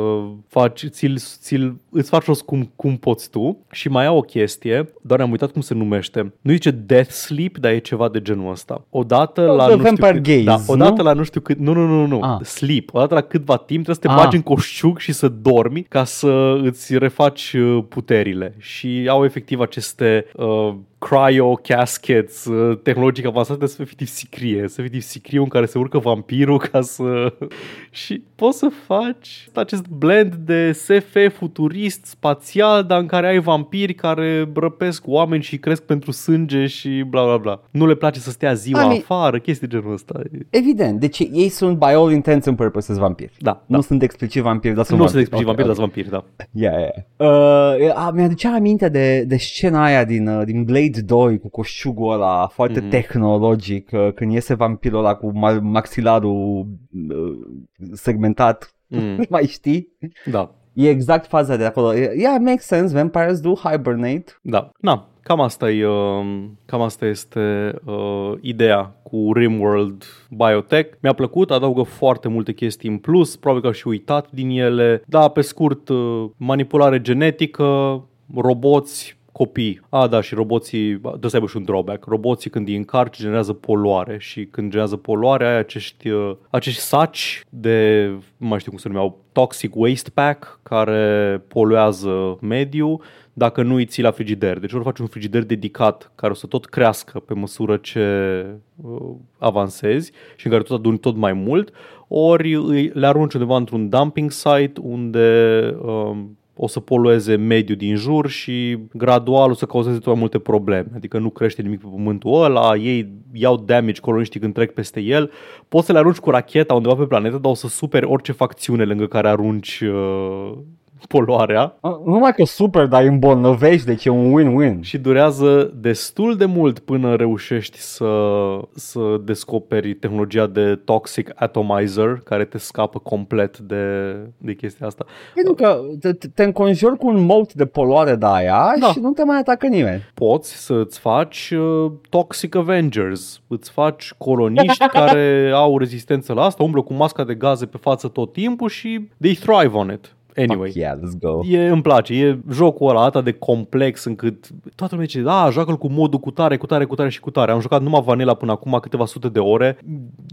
faci, ți-l, ți-l, îți faci rost cum, cum poți tu. Și mai au o chestie, doar am uitat cum se numește. Nu zice Death Sleep, dar e ceva de genul ăsta. Odată Oh, la the nu știu Vampire cât, Gaze, da, odată nu? la nu știu cât, nu, nu, nu, nu, Ah. sleep. Odată la câtva timp trebuie să te Ah. bagi în coșciuc și să dormi ca să îți refaci uh, puterile. Și au efectiv aceste uh, cryo caskets uh, tehnologic avansate să efectiv sicrie, să efectiv sicriu în care se urcă vampirul ca să... <laughs> și poți să faci acest blend de SF futurist, spațial, dar în care ai vampiri care răpesc oameni și cresc pentru sânge și bla bla bla. Nu le place să stea ziua I mean- afară, chestii de genul ăsta. Evident, deci ei sunt by all intents and purposes vampiri. Da, Nu da. sunt explicit vampiri, dar sunt Nu sunt vampiri. explicit Ok, vampiri, ok. dar sunt vampiri, da. Yeah, yeah. Uh, a, mi-aducea aminte de, de scena aia din, uh, din Blade 2 cu coșciugul ăla foarte Mhm. tehnologic, uh, când iese vampirul ăla cu ma- maxilarul uh, segmentat, Mm, <laughs> mai știi? da. E exact faza de acolo. Yeah, makes sense, vampires do hibernate. Da, na, cam asta, e, uh, cam asta este uh, ideea cu Rimworld Biotech. Mi-a plăcut, adaugă foarte multe chestii în plus, probabil că am și uitat din ele. Da, pe scurt, uh, manipulare genetică, roboți, copii. A, da, și roboții, trebuie să aibă și un drawback. Roboții când îi încarci generează poluare și când generează poluare ai acești, uh, acești saci de, nu mai știu cum se numeau, toxic waste pack care poluează mediul dacă nu îi ții la frigider. Deci ori faci un frigider dedicat care o să tot crească pe măsură ce uh, avansezi și în care tot aduni tot mai mult, ori îi, le arunci undeva într-un dumping site unde um, o să polueze mediul din jur și gradual o să cauzeze tot mai multe probleme. Adică nu crește nimic pe pământul ăla, ei iau damage coloniștii când trec peste el. Poți să le arunci cu racheta undeva pe planetă, dar o să superi orice facțiune lângă care arunci uh, poluarea. Nu numai că super, dar îi îmbolnăvești, deci e un win-win. Și durează destul de mult până reușești să, să descoperi tehnologia de toxic atomizer care te scapă complet de, de chestia asta. Pentru că te, te înconjori cu un mod de poluare de aia Da. și nu te mai atacă nimeni. Poți să-ți faci uh, Toxic Avengers, îți faci coloniști <laughs> care au rezistență la asta, umblă cu masca de gaze pe față tot timpul și they thrive on it. Anyway. Fuck yeah, let's go. E, îmi place, e jocul ăla atât de complex încât toată lumea zice, da, joacă-l cu modul cu tare, cu tare, cu tare și cu tare. Am jucat numai vanila până acum câteva sute de ore,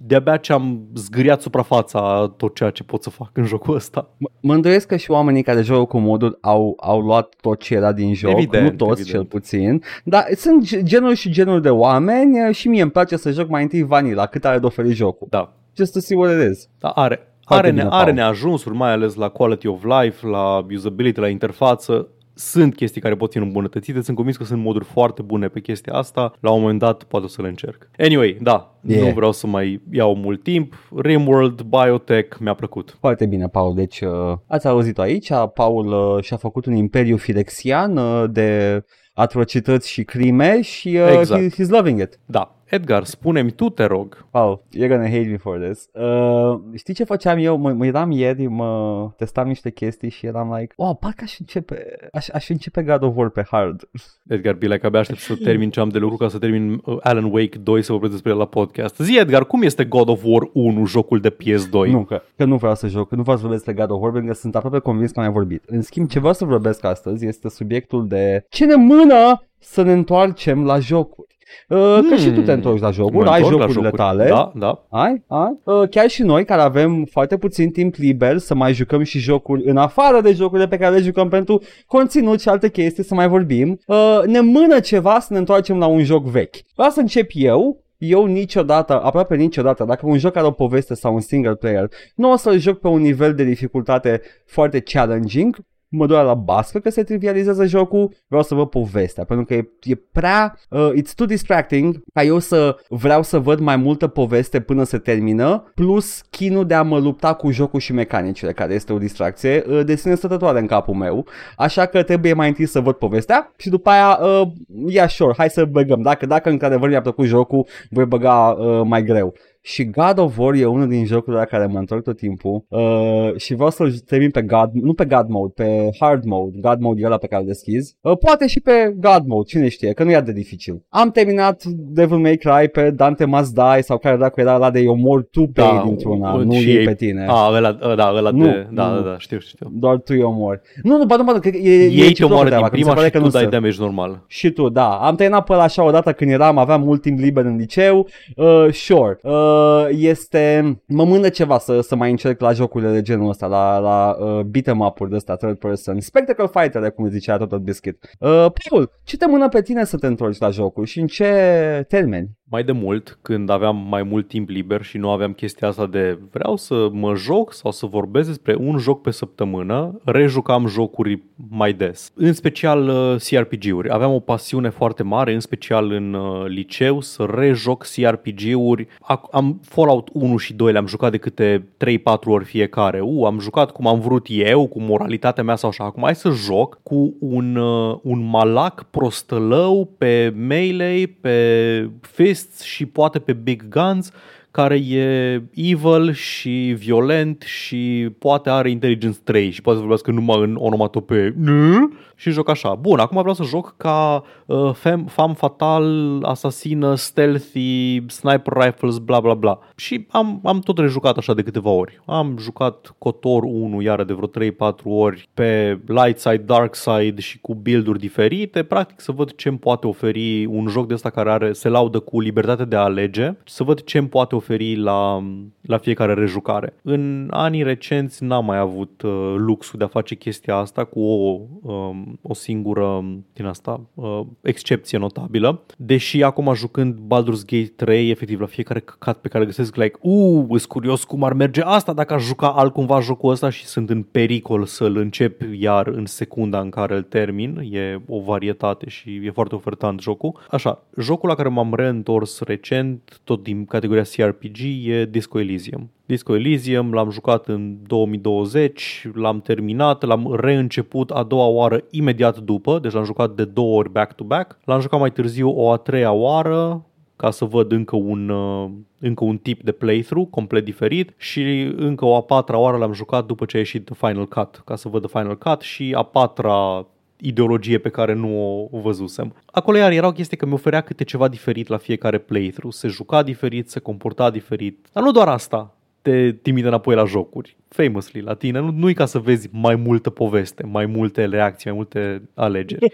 de-abia ce am zgâriat suprafața a tot ceea ce pot să fac în jocul ăsta. M- Mă îndoiesc că și oamenii care joacă cu modul au, au luat tot ce era din joc, Evident, nu toți evident. cel puțin, dar sunt ge- genul și genul de oameni eh, și mie îmi place să joc mai întâi vanila, cât are de oferit jocul. Da, Just to see what it is. da are, Foarte are, ne, bine, are Paul. neajunsuri, mai ales la quality of life, la usability, la interfață. Sunt chestii care pot fi îmbunătățite, sunt convins că sunt moduri foarte bune pe chestia asta. La un moment dat poate o să le încerc. Anyway, da, Yeah. nu vreau să mai iau mult timp. Rimworld, Biotech, mi-a plăcut. Foarte bine, Paul. Deci, uh, ați auzit aici, Paul uh, și-a făcut un imperiu firexian uh, de atrocități și crime și uh, Exact. he, he's loving it. Da, Edgar, spune-mi tu, te rog. Paul, you're gonna hate me for this. Uh, știi ce făceam eu? Mă, mă eram ieri, mă testam niște chestii și eram like, oh, parcă aș începe, aș, aș începe God of War pe hard. <laughs> Edgar Bilek, abia aștept să termin ce am de lucru ca să termin uh, Alan Wake 2 să vorbesc despre el la podcast. Zi, Edgar, cum este God of War 1, jocul de PS2? Nu, că, că nu vreau să joc, că nu vreau să vorbesc despre God of War, pentru că sunt aproape convins că am mai vorbit. În schimb, ce vreau să vorbesc astăzi este subiectul de ce ne mână să ne întoarcem la jocuri. Uh, că și tu te întorci la jocuri, Mă ai întorc la jocurile jocuri. tale. Da, da. Ai? Ai? Uh, chiar și noi care avem foarte puțin timp liber să mai jucăm și jocuri în afară de jocurile pe care le jucăm pentru conținut și alte chestii să mai vorbim, uh, ne mână ceva să ne întoarcem la un joc vechi. Vreau să încep eu eu niciodată, aproape niciodată, dacă un joc are o poveste sau un single player, nu o să-l joc pe un nivel de dificultate foarte challenging, mă doare la bască că se trivializează jocul, vreau să văd povestea, pentru că e, e prea, uh, it's too distracting ca eu să vreau să văd mai multă poveste până se termină, plus chinul de a mă lupta cu jocul și mecanicile, care este o distracție uh, de sine stătătoare în capul meu, așa că trebuie mai întâi să văd povestea și după aia, uh, yeah, sure, hai să băgăm, dacă, dacă într-adevăr mi-a plăcut jocul, voi băga uh, mai greu. Și God of War e unul din jocurile la care mă întorc tot timpul uh, și vreau să-l termin pe God, nu pe God Mode, pe Hard Mode. God Mode e ăla pe care îl deschizi. Uh, poate și pe God Mode, cine știe, că nu e atât de dificil. Am terminat Devil May Cry pe Dante Must Die sau care dacă era ăla de eu mor tu pe Da, ei dintr-una, un- nu și ei ei- pe tine. A, ăla, ă, da, ăla Nu, de... Da, nu. da, da, știu, știu. Doar tu îi omori. Nu, nu, ba nu, ba nu, că e, e Ei te reciprocă omoară treaba, din că mi se prima pare și că tu nu dai se- damage normal. și tu, da. Am terminat pe ăla așa odată când eram, aveam mult timp liber în liceu. Uh, sure. Uh, este... Mă mână ceva să, să mai încerc la jocurile de genul ăsta, la, la uh, beat'em up-uri de ăsta, third person. Spectacle fighter, cum zicea tot Biscuit. Uh, Paul, ce te mână pe tine să te întorci la jocuri și în ce termeni? Mai de mult, când aveam mai mult timp liber și nu aveam chestia asta de vreau să mă joc sau să vorbesc despre un joc pe săptămână, rejucam jocuri mai des. În special uh, CRPG-uri. Aveam o pasiune foarte mare, în special în uh, liceu, să rejoc CRPG-uri. Ac- Am Fallout 1 și 2 le-am jucat de câte 3-4 ori fiecare. U, am jucat cum am vrut eu, cu moralitatea mea sau așa. Acum hai să joc cu un, uh, un malac prostălău pe melee, pe fists și poate pe big guns care e evil și violent și poate are intelligence 3 și poate să vorbească numai în onomatopee. Nu? Și joc așa. Bun, acum vreau să joc ca uh, fem, fam fatal, asasină, stealthy, sniper rifles, bla bla bla. Și am, am tot rejucat așa de câteva ori. Am jucat Cotor 1 iară de vreo 3-4 ori pe light side, dark side și cu build-uri diferite, practic să văd ce îmi poate oferi un joc de ăsta care are, se laudă cu libertate de a alege, să văd ce îmi poate oferi la, la fiecare rejucare. În anii recenți n-am mai avut uh, luxul de a face chestia asta cu o, um, o singură din asta uh, excepție notabilă, deși acum jucând Baldur's Gate 3, efectiv la fiecare căcat pe care îl găsesc, like, uuu, îs curios cum ar merge asta dacă aș juca altcumva jocul ăsta și sunt în pericol să-l încep iar în secunda în care îl termin. E o varietate și e foarte ofertant jocul. Așa, jocul la care m-am reîntors recent, tot din categoria CRPG, e Disco Elysium. Disco Elysium l-am jucat în 2020, l-am terminat, l-am reînceput a doua oară imediat după, deci l-am jucat de două ori back-to-back. L-am jucat mai târziu o a treia oară, ca să văd încă un, uh, încă un tip de playthrough complet diferit și încă o a patra oară l-am jucat după ce a ieșit Final Cut, ca să văd Final Cut și a patra ideologie pe care nu o văzusem. Acolo iar era o chestie că mi oferea câte ceva diferit la fiecare playthrough. Se juca diferit, se comporta diferit. Dar nu doar asta te trimite înapoi la jocuri. Famously, la tine. Nu, nu-i ca să vezi mai multă poveste, mai multe reacții, mai multe alegeri. <laughs>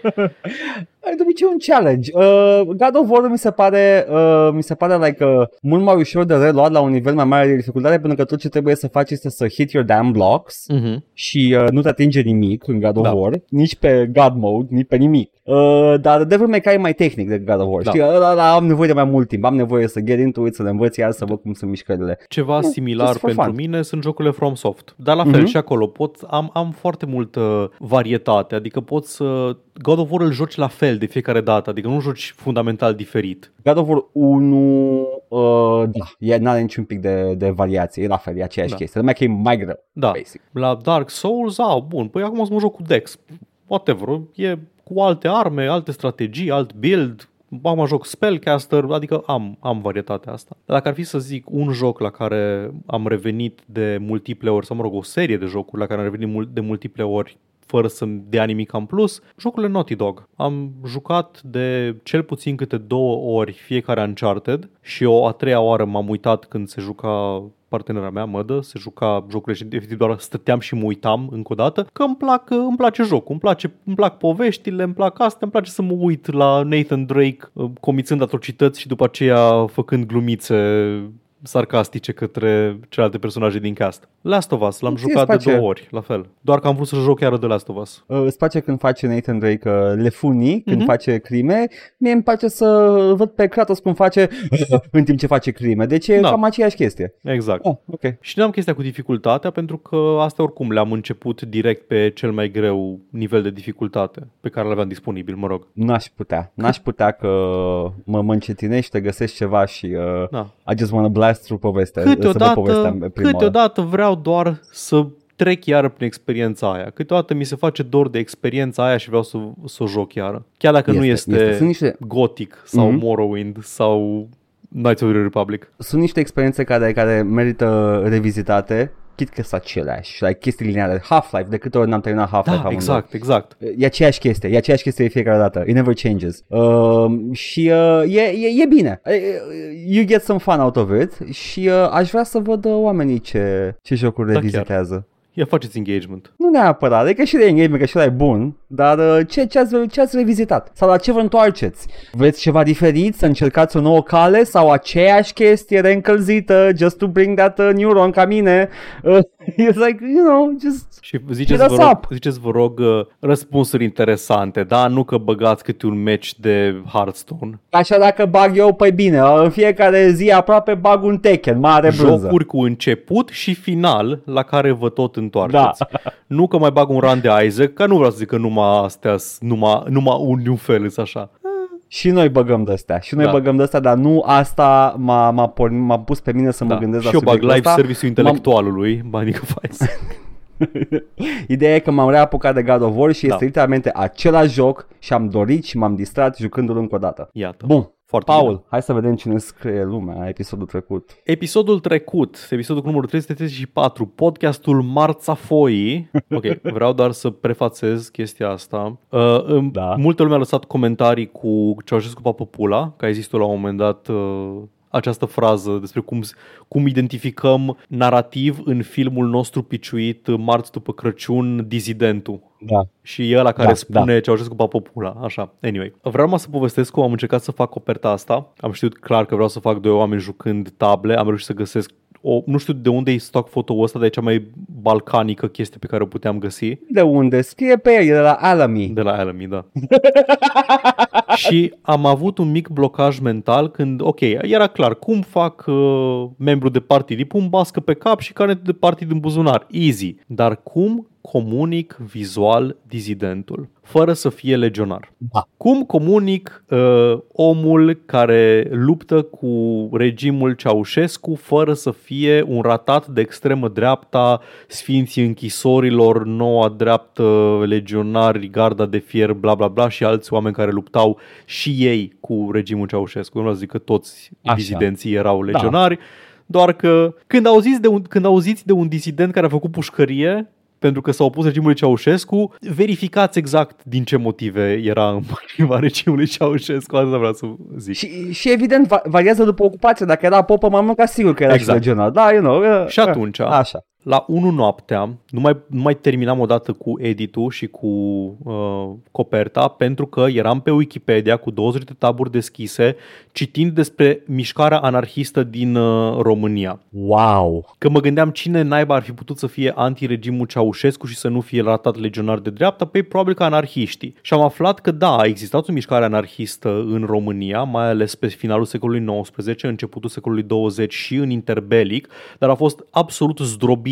de obicei un challenge. Uh, God of War mi se pare, uh, mi se pare like, uh, mult mai ușor de reluat la un nivel mai mare de dificultate pentru că tot ce trebuie să faci este să hit your damn blocks uh-huh. și uh, nu te atinge nimic în God of Da. War, nici pe God mode, nici pe nimic. Uh, dar Devil May Cry e mai tehnic de God of War. Da. Știi, ăla, ăla am nevoie de mai mult timp, am nevoie să get into it, să le învăț iar să văd cum sunt mișcările. Ceva Mm, similar just for pentru fun. mine sunt jocurile From Soft. Dar la fel Mhm. și acolo pot, am, am foarte multă varietate, adică pot să... God of War îl joci la fel de fiecare dată, adică nu joci fundamental diferit. God of War 1, uh, da, e, n-are niciun pic de, de variație, e la fel, e aceeași Da. chestie, numai că e mai greu, Da, basic. la Dark Souls, a, bun, păi acum o să mă joc cu Dex. Whatever, e cu alte arme, alte strategii, alt build, acum joc Spellcaster, adică am, am varietatea asta. Dar dacă ar fi să zic un joc la care am revenit de multiple ori, sau mă rog, o serie de jocuri la care am revenit mul- de multiple ori fără să-mi dea nimic în plus, jocurile Naughty Dog. Am jucat de cel puțin câte două ori fiecare Uncharted și o a treia oară m-am uitat când se juca partenera mea, Mădă, se juca jocurile și efectiv doar stăteam și mă uitam încă o dată, că îmi, plac, îmi place jocul, îmi, place, îmi plac poveștile, îmi plac astea, îmi place să mă uit la Nathan Drake uh, comițând atrocități și după aceea făcând glumițe sarcastice către celelalte personaje din cast. Last of Us, l-am Ție jucat de îți place? două ori, la fel. Doar că am vrut să joc chiar de Last of Us. Uh, îți place când face Nathan Drake uh, lefunii, când Mhm. face crime, mie îmi place să văd pe Kratos cum face în timp ce face crime, deci e Da. cam aceeași chestie. Exact. Oh, ok. Și n-am chestia cu dificultatea pentru că asta oricum le-am început direct pe cel mai greu nivel de dificultate pe care l-aveam disponibil, mă rog. N-aș putea, n-aș putea că mă, mă încetinești, găsești ceva și uh, Da. I just wanna blast through povestea, să văd povestea Câteodată, în prima oară. câteodată vreau doar să trec iară prin experiența aia. Câteodată mi se face dor de experiența aia și vreau să, să o joc iară. Chiar dacă nu Este, este, este. Sunt niște- Gothic sau Mhm. Morrowind sau Knights of the Republic. Sunt niște experiențe care, care merită revizitate, chit că sunt aceleași, like chestii lineare. Half-Life, de câte ori n-am terminat Half-Life Da, amândoi. exact, exact. E aceeași chestie, e aceeași chestie de fiecare dată. It never changes. Uh, și uh, e, e, e bine. Uh, You get some fun out of it și uh, aș vrea să văd uh, oamenii ce, ce jocuri Da, revizitează. Ia faceți engagement. Nu neapărat, adică și de engagement, că și ăla e bun, dar uh, ce, ce, ați, ce ați revizitat? Sau la ce vă întoarceți? Vreți ceva diferit, să încercați o nouă cale sau aceeași chestie reîncălzită, just to bring that uh, neuron ca mine? Uh, <laughs> it's like, you know, just... Și ziceți, Hit vă us rog, up. ziceți, vă rog, uh, răspunsuri interesante, da? Nu că băgați câte un match de Hearthstone. Așa dacă bag eu, păi bine, în fiecare zi aproape bag un Tekken, mare brânză. Jocuri cu început și final la care vă tot întoarceți. Da. Nu că mai bag un run de Isaac, că nu vreau să zic că numai astea, sunt numai, numai un, un fel sunt așa. Și noi băgăm de astea, și noi Da. băgăm de astea, dar nu asta m-a, m-a, pornit, m-a pus pe mine să mă Da. gândesc Și la eu bag subiectul live ăsta. serviciul intelectualului, Binding of Isaac. Ideea e că m-am reapucat de God of War și Da. este literalmente același joc și am dorit și m-am distrat jucându-l încă o dată. Iată. Bun, Foarte Paul, bine. hai să vedem cine scrie lumea la episodul trecut. Episodul trecut, episodul cu numărul 334, podcastul Marțafoii. <laughs> Ok, vreau doar să prefațez chestia asta. Uh, da. Da. Multă lume a lăsat comentarii cu Ceaușescu Papă Pula, că a existat la un moment dat uh, această frază despre cum, cum identificăm narativ în filmul nostru piciuit uh, Marți după Crăciun, Dizidentul. Da. Și e ăla care Da, spune da. Ceaușescu Papopula, așa. Anyway, vreau mă să povestesc cum am încercat să fac oferta asta. Am știut clar că vreau să fac doi oameni jucând table. Am reușit să găsesc o, nu știu de unde e stock foto ăsta, dar e cea mai balcanică chestie pe care o puteam găsi. De unde? Scrie pe el, e de la Alamy. De la Alamy, da. <laughs> și am avut un mic blocaj mental când, ok, era clar, cum fac uh, membru de partid? Îi pun bască pe cap și carnetul de partid în buzunar. Easy. Dar cum comunic vizual dizidentul, fără să fie legionar? Da. Cum comunic uh, omul care luptă cu regimul Ceaușescu fără să fie un ratat de extremă dreapta, sfinții închisorilor, noua dreaptă, legionari, garda de fier, bla bla bla și alți oameni care luptau și ei cu regimul Ceaușescu. Nu zic că toți Așa. dizidenții erau legionari, doar că când auziți, de un, când auziți de un disident care a făcut pușcărie, pentru că s-a opus regimului Ceaușescu, verificați exact din ce motive era împotriva <laughs> regimului Ceaușescu, asta vreau să zic. Și, și evident va- variază după ocupație. Dacă era popă, m-am mâncat sigur că era Exact. și legionar. Da, you know. uh, Și atunci, uh, Așa. La 1 noaptea, nu mai, nu mai terminam odată cu editul și cu uh, coperta, pentru că eram pe Wikipedia cu 20 de taburi deschise, citind despre mișcarea anarhistă din uh, România. Wow. Că mă gândeam cine naiba ar fi putut să fie anti-regimul Ceaușescu și să nu fie ratat legionar de dreapta, păi probabil că anarhiștii. Și am aflat că da, a existat o mișcare anarhistă în România, mai ales pe finalul secolului XIX, începutul secolului 20 și în interbelic, dar a fost absolut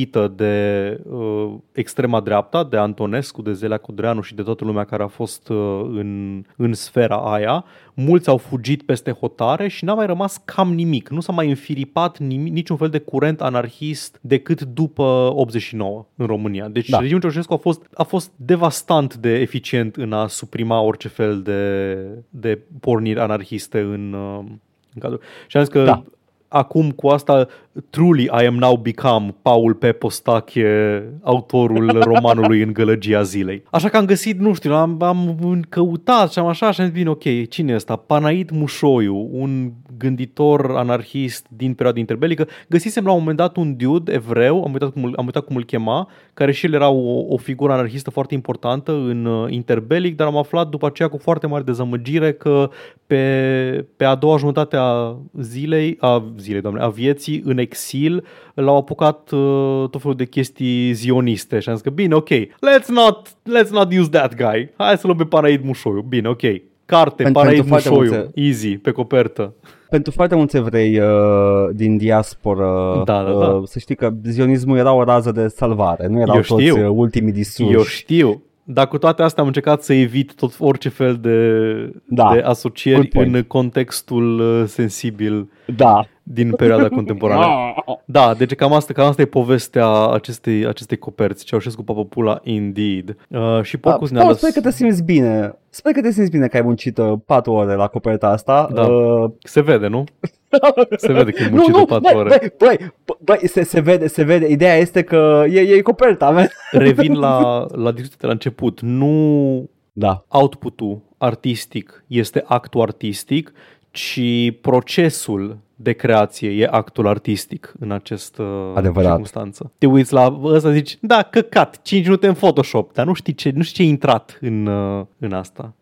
zdrobită de uh, extrema dreapta, de Antonescu, de Zelea Codreanu și de toată lumea care a fost uh, în, în sfera aia. Mulți au fugit peste hotare și n-a mai rămas cam nimic. Nu s-a mai înfiripat nimic, niciun fel de curent anarhist decât după 89 în România. Deci Da. da. regimul Ceaușescu a fost, a fost devastant de eficient în a suprima orice fel de, de porniri anarhiste în, uh, în cadrul. Și am zis că Da. acum cu asta Truly I am now become Paul P. Postache, autorul <laughs> romanului în gălăgia zilei. Așa că am găsit, nu știu, am, am căutat și am așa și am zis, bine, ok, cine e ăsta? Panaid Mușoiu, un gânditor anarhist din perioada interbelică. Găsisem la un moment dat un dude evreu, am uitat cum, îl- am uitat cum îl chema, care și el era o, o figură anarhistă foarte importantă în uh, interbelic, dar am aflat după aceea cu foarte mare dezamăgire că pe, pe a doua jumătate a zilei, a zilei, doamne, a vieții, în exil, l-au apucat uh, tot felul de chestii zioniste și am zis că bine, ok, let's not, let's not use that guy. Hai să luăm pe Paraid Mușoiu. Bine, ok. Carte, Pentru- Paraid pentru foarte Mușoiu. multe- Easy, pe copertă. Pentru foarte mulți evrei uh, din diaspora, Da, da, uh, da. să știi că zionismul era o rază de salvare, nu erau Eu toți știu. uh, ultimii disuși. Eu știu. Dar cu toate astea am încercat să evit tot orice fel de, Da. de asocieri Good point. în contextul uh, sensibil Da. Din perioada contemporană. <laughs> Da, deci cam asta, cam asta e povestea acestei, acestei coperți. Ceaușescu Papă Pula, indeed. Uh, și Pocus Da, ne-a Paul, lăsat... sper că te simți bine. Sper că te simți bine că ai muncit uh, 4 ore la coperta asta. Da. Uh, Se vede, nu? <laughs> Se vede că e nu, muncit de nu, patru băi, ore. băi, băi, băi se, se vede, se vede. Ideea este că e, e coperta <laughs> mea. Revin la, la discuția de la început. Nu Da. output-ul artistic este actul artistic, ci procesul de creație e actul artistic în această Adevărat. circunstanță. Te uiți la ăsta zici, da, căcat, 5 minute în Photoshop, dar nu știi ce, nu știi ce e intrat în, uh, în asta.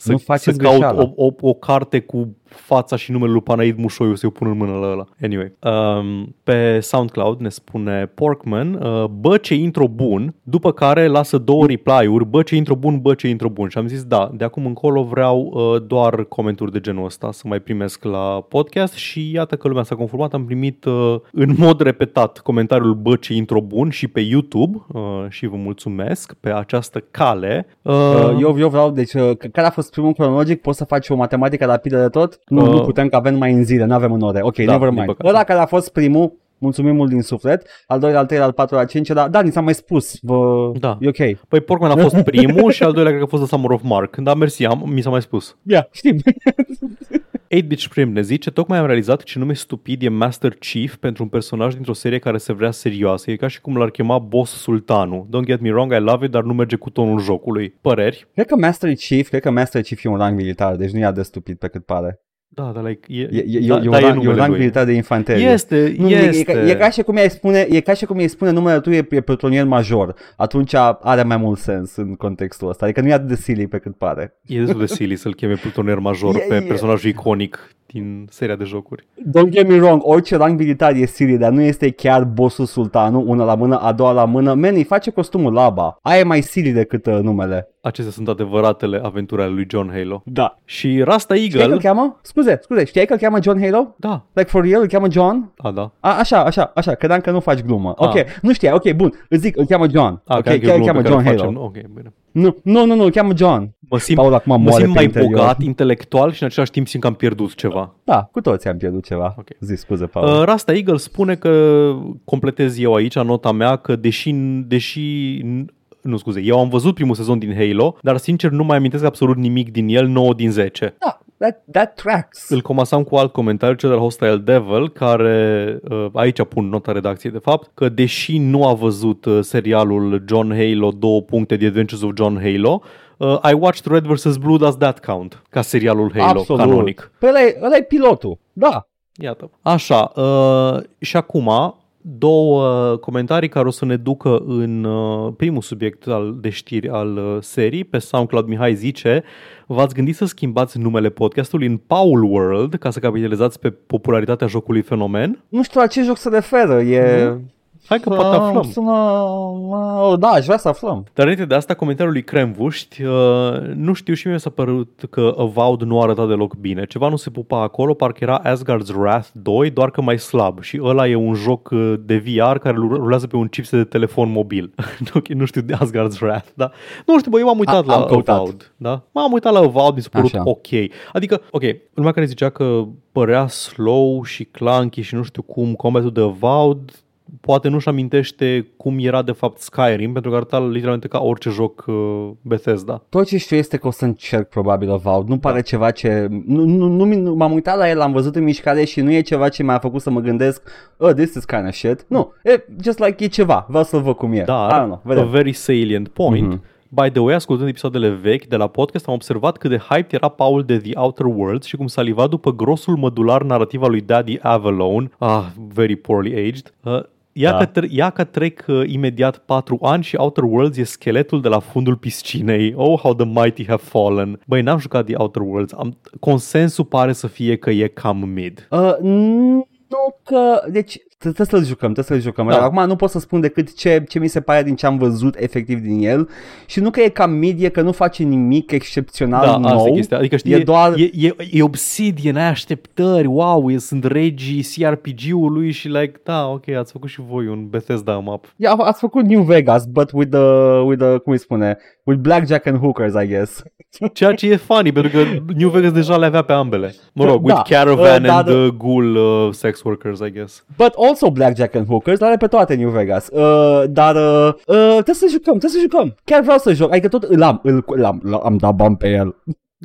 Să, Nu faceți să caut greșeala. o, o, o, carte cu fața și numele lui Panaid Mușoiu să-i o pun în mână la ăla. Anyway, um, pe SoundCloud ne spune Porkman, uh, bă ce intro bun, după care lasă două reply-uri, bă ce intro bun, bă ce intro bun. Și am zis da, de acum încolo vreau uh, doar comentarii de genul ăsta să mai primesc la podcast și iată că lumea s-a conformat, am primit uh, în mod repetat comentariul bă ce intro bun și pe YouTube uh, și vă mulțumesc pe această cale. Uh, Uh, eu, eu vreau, deci, uh, c- care a fost primul cronologic? Poți să faci o matematică rapidă de tot? Nu, Uh, nu putem, că avem mai în zile, nu avem în ore. Ok, Da, never din mind. păcate. Ăla care a fost primul, mulțumim mult din suflet. Al doilea, al treilea, al patrulea, al cincilea. Da, ni s-a mai spus. Vă... Da. E ok. Păi Porkman a fost primul și al doilea cred că a fost The Summer of Mark. Da, mersi, am, mi s-a mai spus. Yeah, știm. <laughs> 8-bit Prim ne zice, tocmai am realizat ce nume stupid e Master Chief pentru un personaj dintr-o serie care se vrea serioasă. E ca și cum l-ar chema Boss Sultanul. Don't get me wrong, I love it, dar nu merge cu tonul jocului. Păreri? cred că Master Chief, cred că Master Chief e un rang militar, deci nu e atât de stupid pe cât pare. Da, dar like, e, E, e, da, e, e, da, un, rang, e un numele rang lui. militar de infanterie. Este, Nu, e, este. e, ca, e, ca și cum i spune, e ca și cum îi spune numele tu e, e plutonier major. Atunci are mai mult sens în contextul ăsta. Adică nu e atât de silly pe cât pare. E destul de silly să-l cheme plutonier major <laughs> E- pe e- personajul iconic din seria de jocuri. Don't get me wrong, orice rang militar e silly, dar nu este chiar bossul sultanul, una la mână, a doua la mână. Man, îi face costumul laba. Aia e mai silly decât uh, numele. Acestea sunt adevăratele aventuri ale lui John Halo. Da. Și Rasta Știai că îl Eagle... cheamă? Scuze, scuze, știai că îl cheamă John Halo? Da, Like for real, îl cheamă John? a, da. A, așa, așa, așa, credeam că nu faci glumă. Ah. Ok, nu știai, ok, bun, îți zic, îl cheamă John. A, ok, chiar că e chiar îl glumă cheamă pe care John o Halo. facem. Ok, bine. Nu, nu, nu, nu, îl cheamă John. Mă simt, Paul acum mă moare simt pe mai interior. bogat, intelectual și în același timp simt că am pierdut ceva. Da, cu toți am pierdut ceva. Ok. Zi, scuze, Paul. Uh, Rasta Eagle spune că, completez eu aici nota mea, că deși, deși nu scuze, eu am văzut primul sezon din Halo, dar sincer nu mai amintesc absolut nimic din el, 9 din 10. da, that, that tracks. Îl comasam cu alt comentariu, cel de la Hostile Devil, care uh, aici pun nota redacției de fapt, că deși nu a văzut uh, serialul John Halo, două puncte The Adventures of John Halo, uh, I watched Red vs. Blue, does that count? Ca serialul Halo, Absolut. canonic. Păi ăla e, ăla e pilotul. Da. Iată. Așa, uh, și acum două comentarii care o să ne ducă în uh, primul subiect al, de știri al uh, serii. Pe SoundCloud Mihai zice V-ați gândit să schimbați numele podcastului în Paul World ca să capitalizați pe popularitatea jocului fenomen? Nu știu la ce joc se referă. E... Hai că poate Ah, aflăm. Sună... ah, Da, aș vrea să aflăm. Dar înainte de asta, comentariul lui Cremvuști, uh, nu știu și mie mi s-a părut că Avowed nu arăta deloc bine. Ceva nu se pupa acolo, parcă era Asgard's Wrath 2, doar că mai slab. Și ăla e un joc uh, de VR care rulează pe un chipset de telefon mobil. <laughs> ok, nu știu de Asgard's Wrath, da? Nu știu, bă, eu m-am uitat A- am la căutat. Avowed, da? M-am uitat la Avowed, mi s-a părut Așa. ok. Adică, ok, lumea care zicea că părea slow și clunky și nu știu cum combatul de Avowed, poate nu-și amintește cum era de fapt Skyrim, pentru că arăta literalmente ca orice joc uh, Bethesda. Tot ce știu este că o să încerc probabil Avowed. Nu pare ceva ce... Nu, nu, nu, mi- nu, m-am uitat la el, l-am văzut în mișcare și nu e ceva ce m-a făcut să mă gândesc oh, this is kind of shit. Nu, e just like e ceva. Vreau să-l văd cum e. I don't Dar, know, a vedem. very salient point, Mhm. By the way, ascultând episoadele vechi de la podcast, am observat cât de hyped era Paul de The Outer Worlds și cum saliva după grosul modular narrativ al lui Daddy Avalone, ah, very poorly aged, uh, Ia, Da. că tre- ia că trec uh, imediat 4 ani și Outer Worlds e scheletul de la fundul piscinei. Oh, how the mighty have fallen. Băi, n-am jucat The Outer Worlds. Am, consensul pare să fie că e cam mid. Uh, nu că... Deci trebuie să-l jucăm, trebuie să-l jucăm. Da. Da. Acum nu pot să spun decât ce, ce mi se pare din ce am văzut efectiv din el și nu că e cam mid, e că nu face nimic excepțional Da, nou. asta e chestia. Adică știi, e doar... e, e, e Obsidian, ai așteptări, wow, e, sunt regii CRPG-ului și like, da, ok, ați făcut și voi un Bethesda map. Yeah, ați făcut New Vegas, but with the, with the, cum îi spune, with blackjack and hookers, I guess. <laughs> Ceea ce e funny, pentru că New Vegas deja le avea pe ambele. Mă rog, Da, with Caravan uh, da, and da. uh, Ghoul uh, Sex Workers, I guess. But also blackjack and hookers, l-are pe toate New Vegas. Uh, dar uh, uh, trebuie să jucăm, trebuie să jucăm. Chiar vreau să joc, adică tot îl am, îl, îl am, l- am dat bani pe el.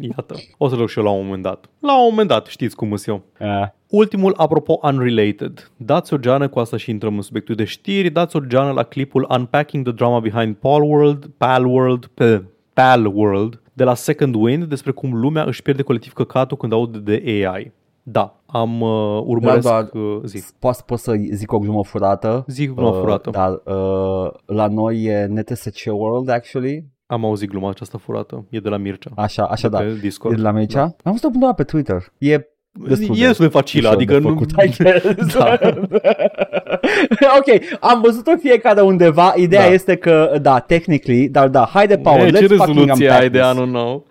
Iată, o să joc și eu la un moment dat. La un moment dat, știți cum sunt eu. Uh, Ultimul, apropo, unrelated. Dați o geană, cu asta și intrăm în subiectul de știri, dați o geană la clipul Unpacking the Drama Behind Pal World, Pal World, pe Pal World, de la Second Wind, despre cum lumea își pierde colectiv căcatul când aude de AI. Da, am uh, urmăresc Da, da. uh, zi. Poți, pot să zic o glumă furată. Zic glumă furată. Dar uh, la noi e NTSC World, actually. Am auzit gluma aceasta furată. E de la Mircea. Așa, așa de da. Pe Discord. E de la Mircea? Da. Am văzut undeva pe Twitter. E destul E destul de facilă, ușor adică de nu... făcut, I guess. Da. <laughs> ok, am văzut-o fiecare undeva. Ideea Da. este că, da, technically, dar da, haide, Paul, E, let's ce fucking rezoluție unpack ai de this. anul nou?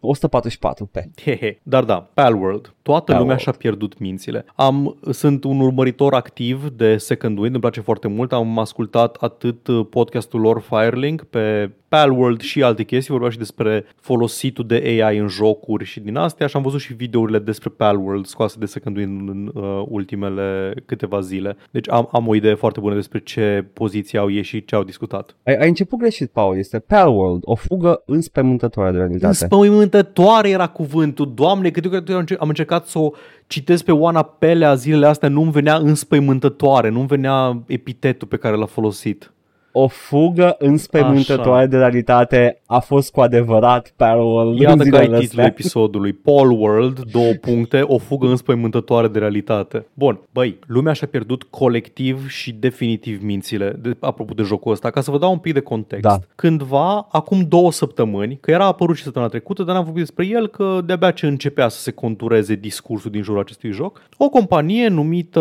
144 pe. Hehe. Dar da, Palworld. Toată Palworld. lumea și-a pierdut mințile. Am, sunt un urmăritor activ de Second Wind, îmi place foarte mult. Am ascultat atât uh, podcastul lor Firelink pe Palworld și alte chestii. Vorbea și despre folositul de AI în jocuri și din astea și am văzut și videourile despre Palworld scoase de Second Wind în uh, ultimele câteva zile. Deci am, am o idee foarte bună despre ce poziție au ei și ce au discutat. Ai, ai început greșit, Paul. Este Palworld, o fugă înspăimântătoare de realitate. Înspăimântătoare era cuvântul. Doamne, câte ori am înce- am încercat să o citesc pe Oana Pelea zilele astea, nu-mi venea înspăimântătoare, nu-mi venea epitetul pe care l-a folosit. O fugă înspăimântătoare Așa. de realitate a fost cu adevărat Palworld în Iată că ai zilele titlul astea. episodului. Paul World, două puncte, o fugă înspăimântătoare de realitate. Bun, băi, lumea și-a pierdut colectiv și definitiv mințile, de, apropo de jocul ăsta, ca să vă dau un pic de context. Da. Cândva, acum două săptămâni, că era apărut și săptămâna trecută, dar n-am vorbit despre el, că de-abia ce începea să se contureze discursul din jurul acestui joc, o companie numită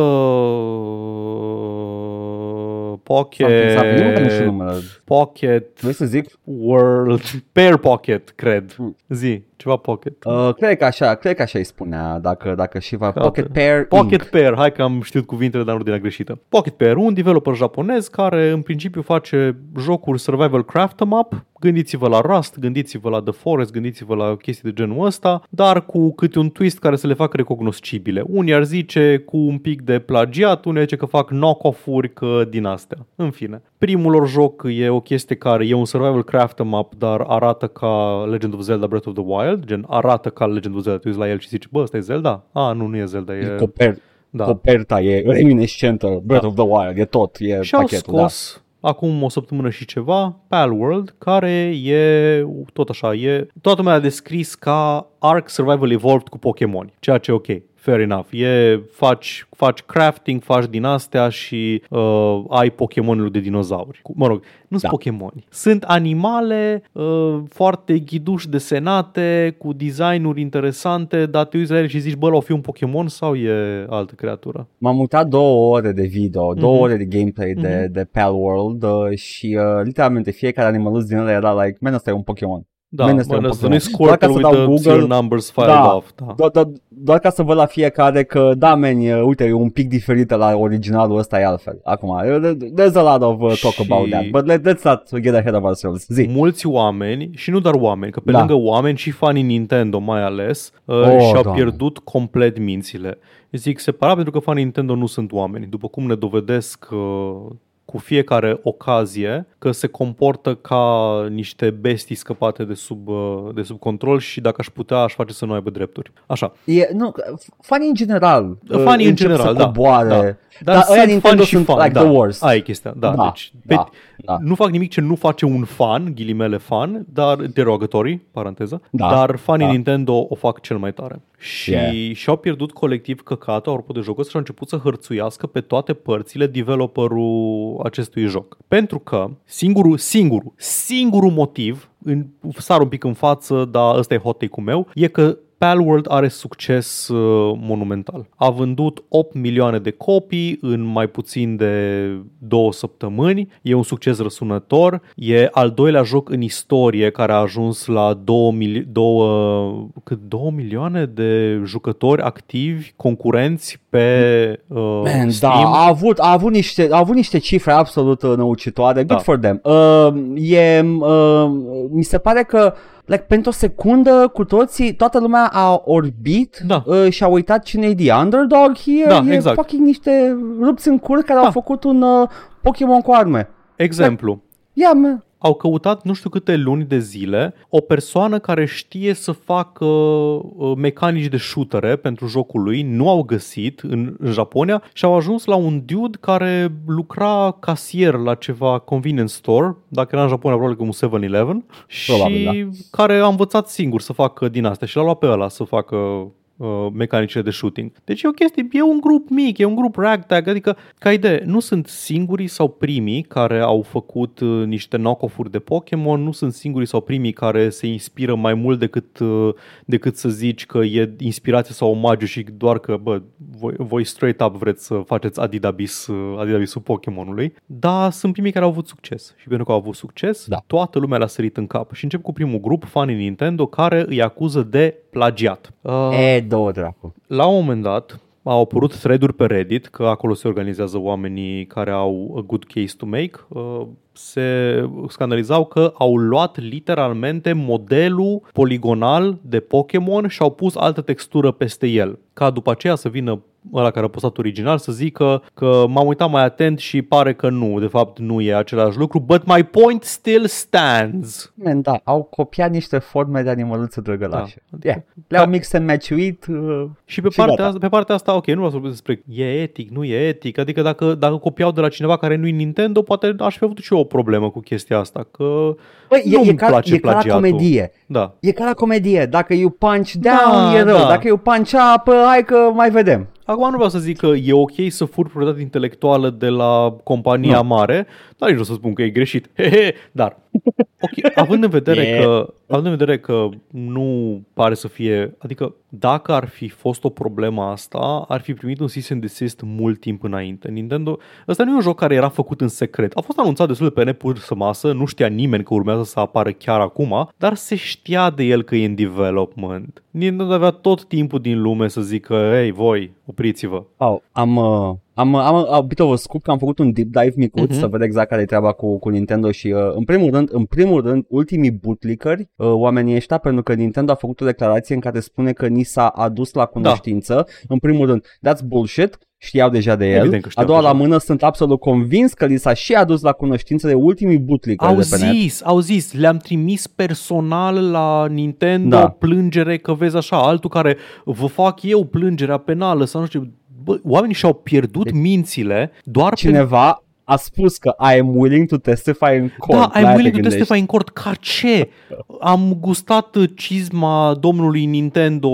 Pocket, Something, nu, nu știu numele. Pocket Vrei să zic? World, Pair Pocket, cred. Hmm. Zi, ceva Pocket. Uh, cred că așa, cred că așa îi spunea, dacă, dacă și va Ca Pocket pe- Pair Pocket Inc. Pair, hai că am știut cuvintele, dar nu din greșită. Pocket Pair, un developer japonez care în principiu face jocuri survival craft em up. Gândiți-vă la Rust, gândiți-vă la The Forest, gândiți-vă la chestii de genul ăsta, dar cu câte un twist care să le facă recognoscibile. Unii ar zice cu un pic de plagiat, unii ar zice că fac knock-off-uri, că din astea. În fine. Primul lor joc e o chestie care e un survival craft em up, dar arată ca Legend of Zelda Breath of the Wild, gen arată ca Legend of Zelda, te uiți la el și zici, bă, ăsta e Zelda? A, nu, nu e Zelda, e... Coper, Da. Coperta e reminiscentă, Breath of the Wild, e tot, e Și au pachetul, da. scos acum o săptămână și ceva Palworld, care e tot așa, e toată lumea a descris ca Ark Survival Evolved cu Pokémon, ceea ce e ok. Fair enough. E, faci, faci crafting, faci din astea și uh, ai Pokémonul de dinozauri. Cu- Mă rog, nu sunt Da. Pokémoni. Sunt animale uh, foarte ghiduși desenate, cu designuri interesante, dar te uiți la ele și zici, bă, o fi un Pokémon sau e altă creatură? M-am uitat două ore de video, două Mhm. ore de gameplay de, de Pal World uh, și uh, literalmente fiecare animalus din ele era like, man, ăsta e un Pokémon. Da, Bine, este un mă, ăsta Pokémon. nu-i Squirtle Doar ca să with dau the Google- serial numbers filed Da. off. Da. Doar, doar, doar ca să văd la fiecare că, da, man, e, uite, e un pic diferit la originalul ăsta e altfel. Acum, uh, there's a lot of uh, talk Și- about that, but let, let's not get ahead of ourselves. Zi. Mulți oameni, și nu doar oameni, că pe Da. lângă oameni și fanii Nintendo mai ales, uh, Oh, și-au Doamne. pierdut complet mințile. Zic separat pentru că fanii Nintendo nu sunt oameni. După cum ne dovedesc uh, cu fiecare ocazie că se comportă ca niște bestii scăpate de sub, uh, de sub control și dacă aș putea aș face să nu aibă drepturi. Așa. E, nu, fanii în general uh, Fanii în încep general, să da. coboare. Da. Dar, Dar ăia sunt Nintendo fan și sunt fan, like da. the worst. Aia e chestia, da. Da, deci, da, pe, da. Nu fac nimic ce nu face un fan, ghilimele fan, dar derogatorii, paranteză, Da, dar fanii da. Nintendo o fac cel mai tare. Și Yeah. și-au pierdut colectiv căcatul, apropo de jocul ăsta, și au început să hărțuiască pe toate părțile developerul acestui joc. Pentru că singurul, singurul, singurul motiv, în, sar un pic în față, dar ăsta e hot take-ul meu, e că Palworld are succes uh, monumental. A vândut 8 milioane de copii în mai puțin de două săptămâni. E un succes răsunător. E al doilea joc în istorie care a ajuns la 2, mili- 2, cât 2 milioane de jucători activi, concurenți pe uh, Man, da, Steam. a avut, a, avut niște, a avut niște cifre absolut uh, năucitoare. Good Da. for them. Uh, e, uh, mi se pare că like, pentru o secundă cu toții, toată lumea a orbit Da. uh, și a uitat cine e the underdog here. Da, e exact. fucking niște rupți în cur care Da. au făcut un uh, Pokémon cu arme. Exemplu. Yeah, man. Au căutat nu știu câte luni de zile o persoană care știe să facă uh, mecanici de shootere pentru jocul lui, nu au găsit în, în Japonia și au ajuns la un dude care lucra casier la ceva convenience store, dacă era în Japonia probabil că un 7-Eleven și Probabil, da. care a învățat singur să facă din astea și l-a luat pe ăla să facă uh, mecanicile de shooting. Deci e o chestie, e un grup mic, e un grup ragtag, adică, ca idee, nu sunt singurii sau primii care au făcut uh, niște knock-off-uri de Pokémon, nu sunt singurii sau primii care se inspiră mai mult decât, uh, decât să zici că e inspirație sau omagiu și doar că, bă, voi, voi straight up vreți să faceți Adidabis, uh, Adidabisul Pokémonului, dar sunt primii care au avut succes. Și pentru că au avut succes, Da. toată lumea l-a sărit în cap. Și încep cu primul grup, fanii Nintendo, care îi acuză de plagiat. Uh, E, două dracu. la un moment dat au apărut thread-uri pe Reddit, că acolo se organizează oamenii care au a good case to make. Uh, Se scandalizau că au luat literalmente modelul poligonal de Pokémon și au pus altă textură peste el. Ca după aceea să vină ăla care a postat original să zică că m-am uitat mai atent și pare că nu, de fapt nu e același lucru, but my point still stands. Man, da, au copiat niște forme de animăluțe drăgălașe. Da. Yeah. Le-au mix and match-uit uh, Și pe, Și partea gata. asta, pe partea asta, ok, nu vreau să vorbesc despre e etic, nu e etic, adică dacă, dacă copiau de la cineva care nu e Nintendo, poate aș fi avut și eu o problemă cu chestia asta, că Băi, e, nu-mi e, ca, place e ca la plagiatul. comedie. Da. E ca la comedie. Dacă you punch down, Da, e rău. da. Dacă you punch up, hai că mai vedem. Acum nu vreau să zic că e ok să furi proprietate intelectuală de la compania Nu. mare, dar nici nu o să spun că e greșit. <laughs> Hehe, dar Ok, având în vedere Yeah. <laughs> că având în vedere că nu pare să fie, adică dacă ar fi fost o problemă asta, ar fi primit un cease and desist mult timp înainte. Nintendo, ăsta nu e un joc care era făcut în secret. A fost anunțat destul de pe nepusă masă, nu știa nimeni că urmează să apară chiar acum, dar se știa de el că e în development. Nintendo avea tot timpul din lume să zică, ei, voi, opriți-vă. Oh, am, uh, am, am, am a bit of a scoop că am făcut un deep dive micuț Mhm. să văd exact care e treaba cu, cu Nintendo și uh, în primul rând, în primul rând, ultimii bootlickeri, uh, oamenii ăștia, pentru că Nintendo a făcut o declarație în care spune că ni s-a adus la cunoștință. În primul rând, that's bullshit. Știau deja de el. Evident că a știau doua deja. la mână sunt absolut convins că li s-a și adus la cunoștință de ultimii bootlickeri Au de pe net. zis, au zis, le-am trimis personal la Nintendo Da. plângere că vezi așa, altul care vă fac eu plângerea penală sau nu știu. Bă, oamenii și-au pierdut Deci, mințile doar pe Cineva a spus că I am willing to testify in court. Da, La I'm aia te willing to gândești. testify in court. Ca ce? Am gustat uh, cizma domnului Nintendo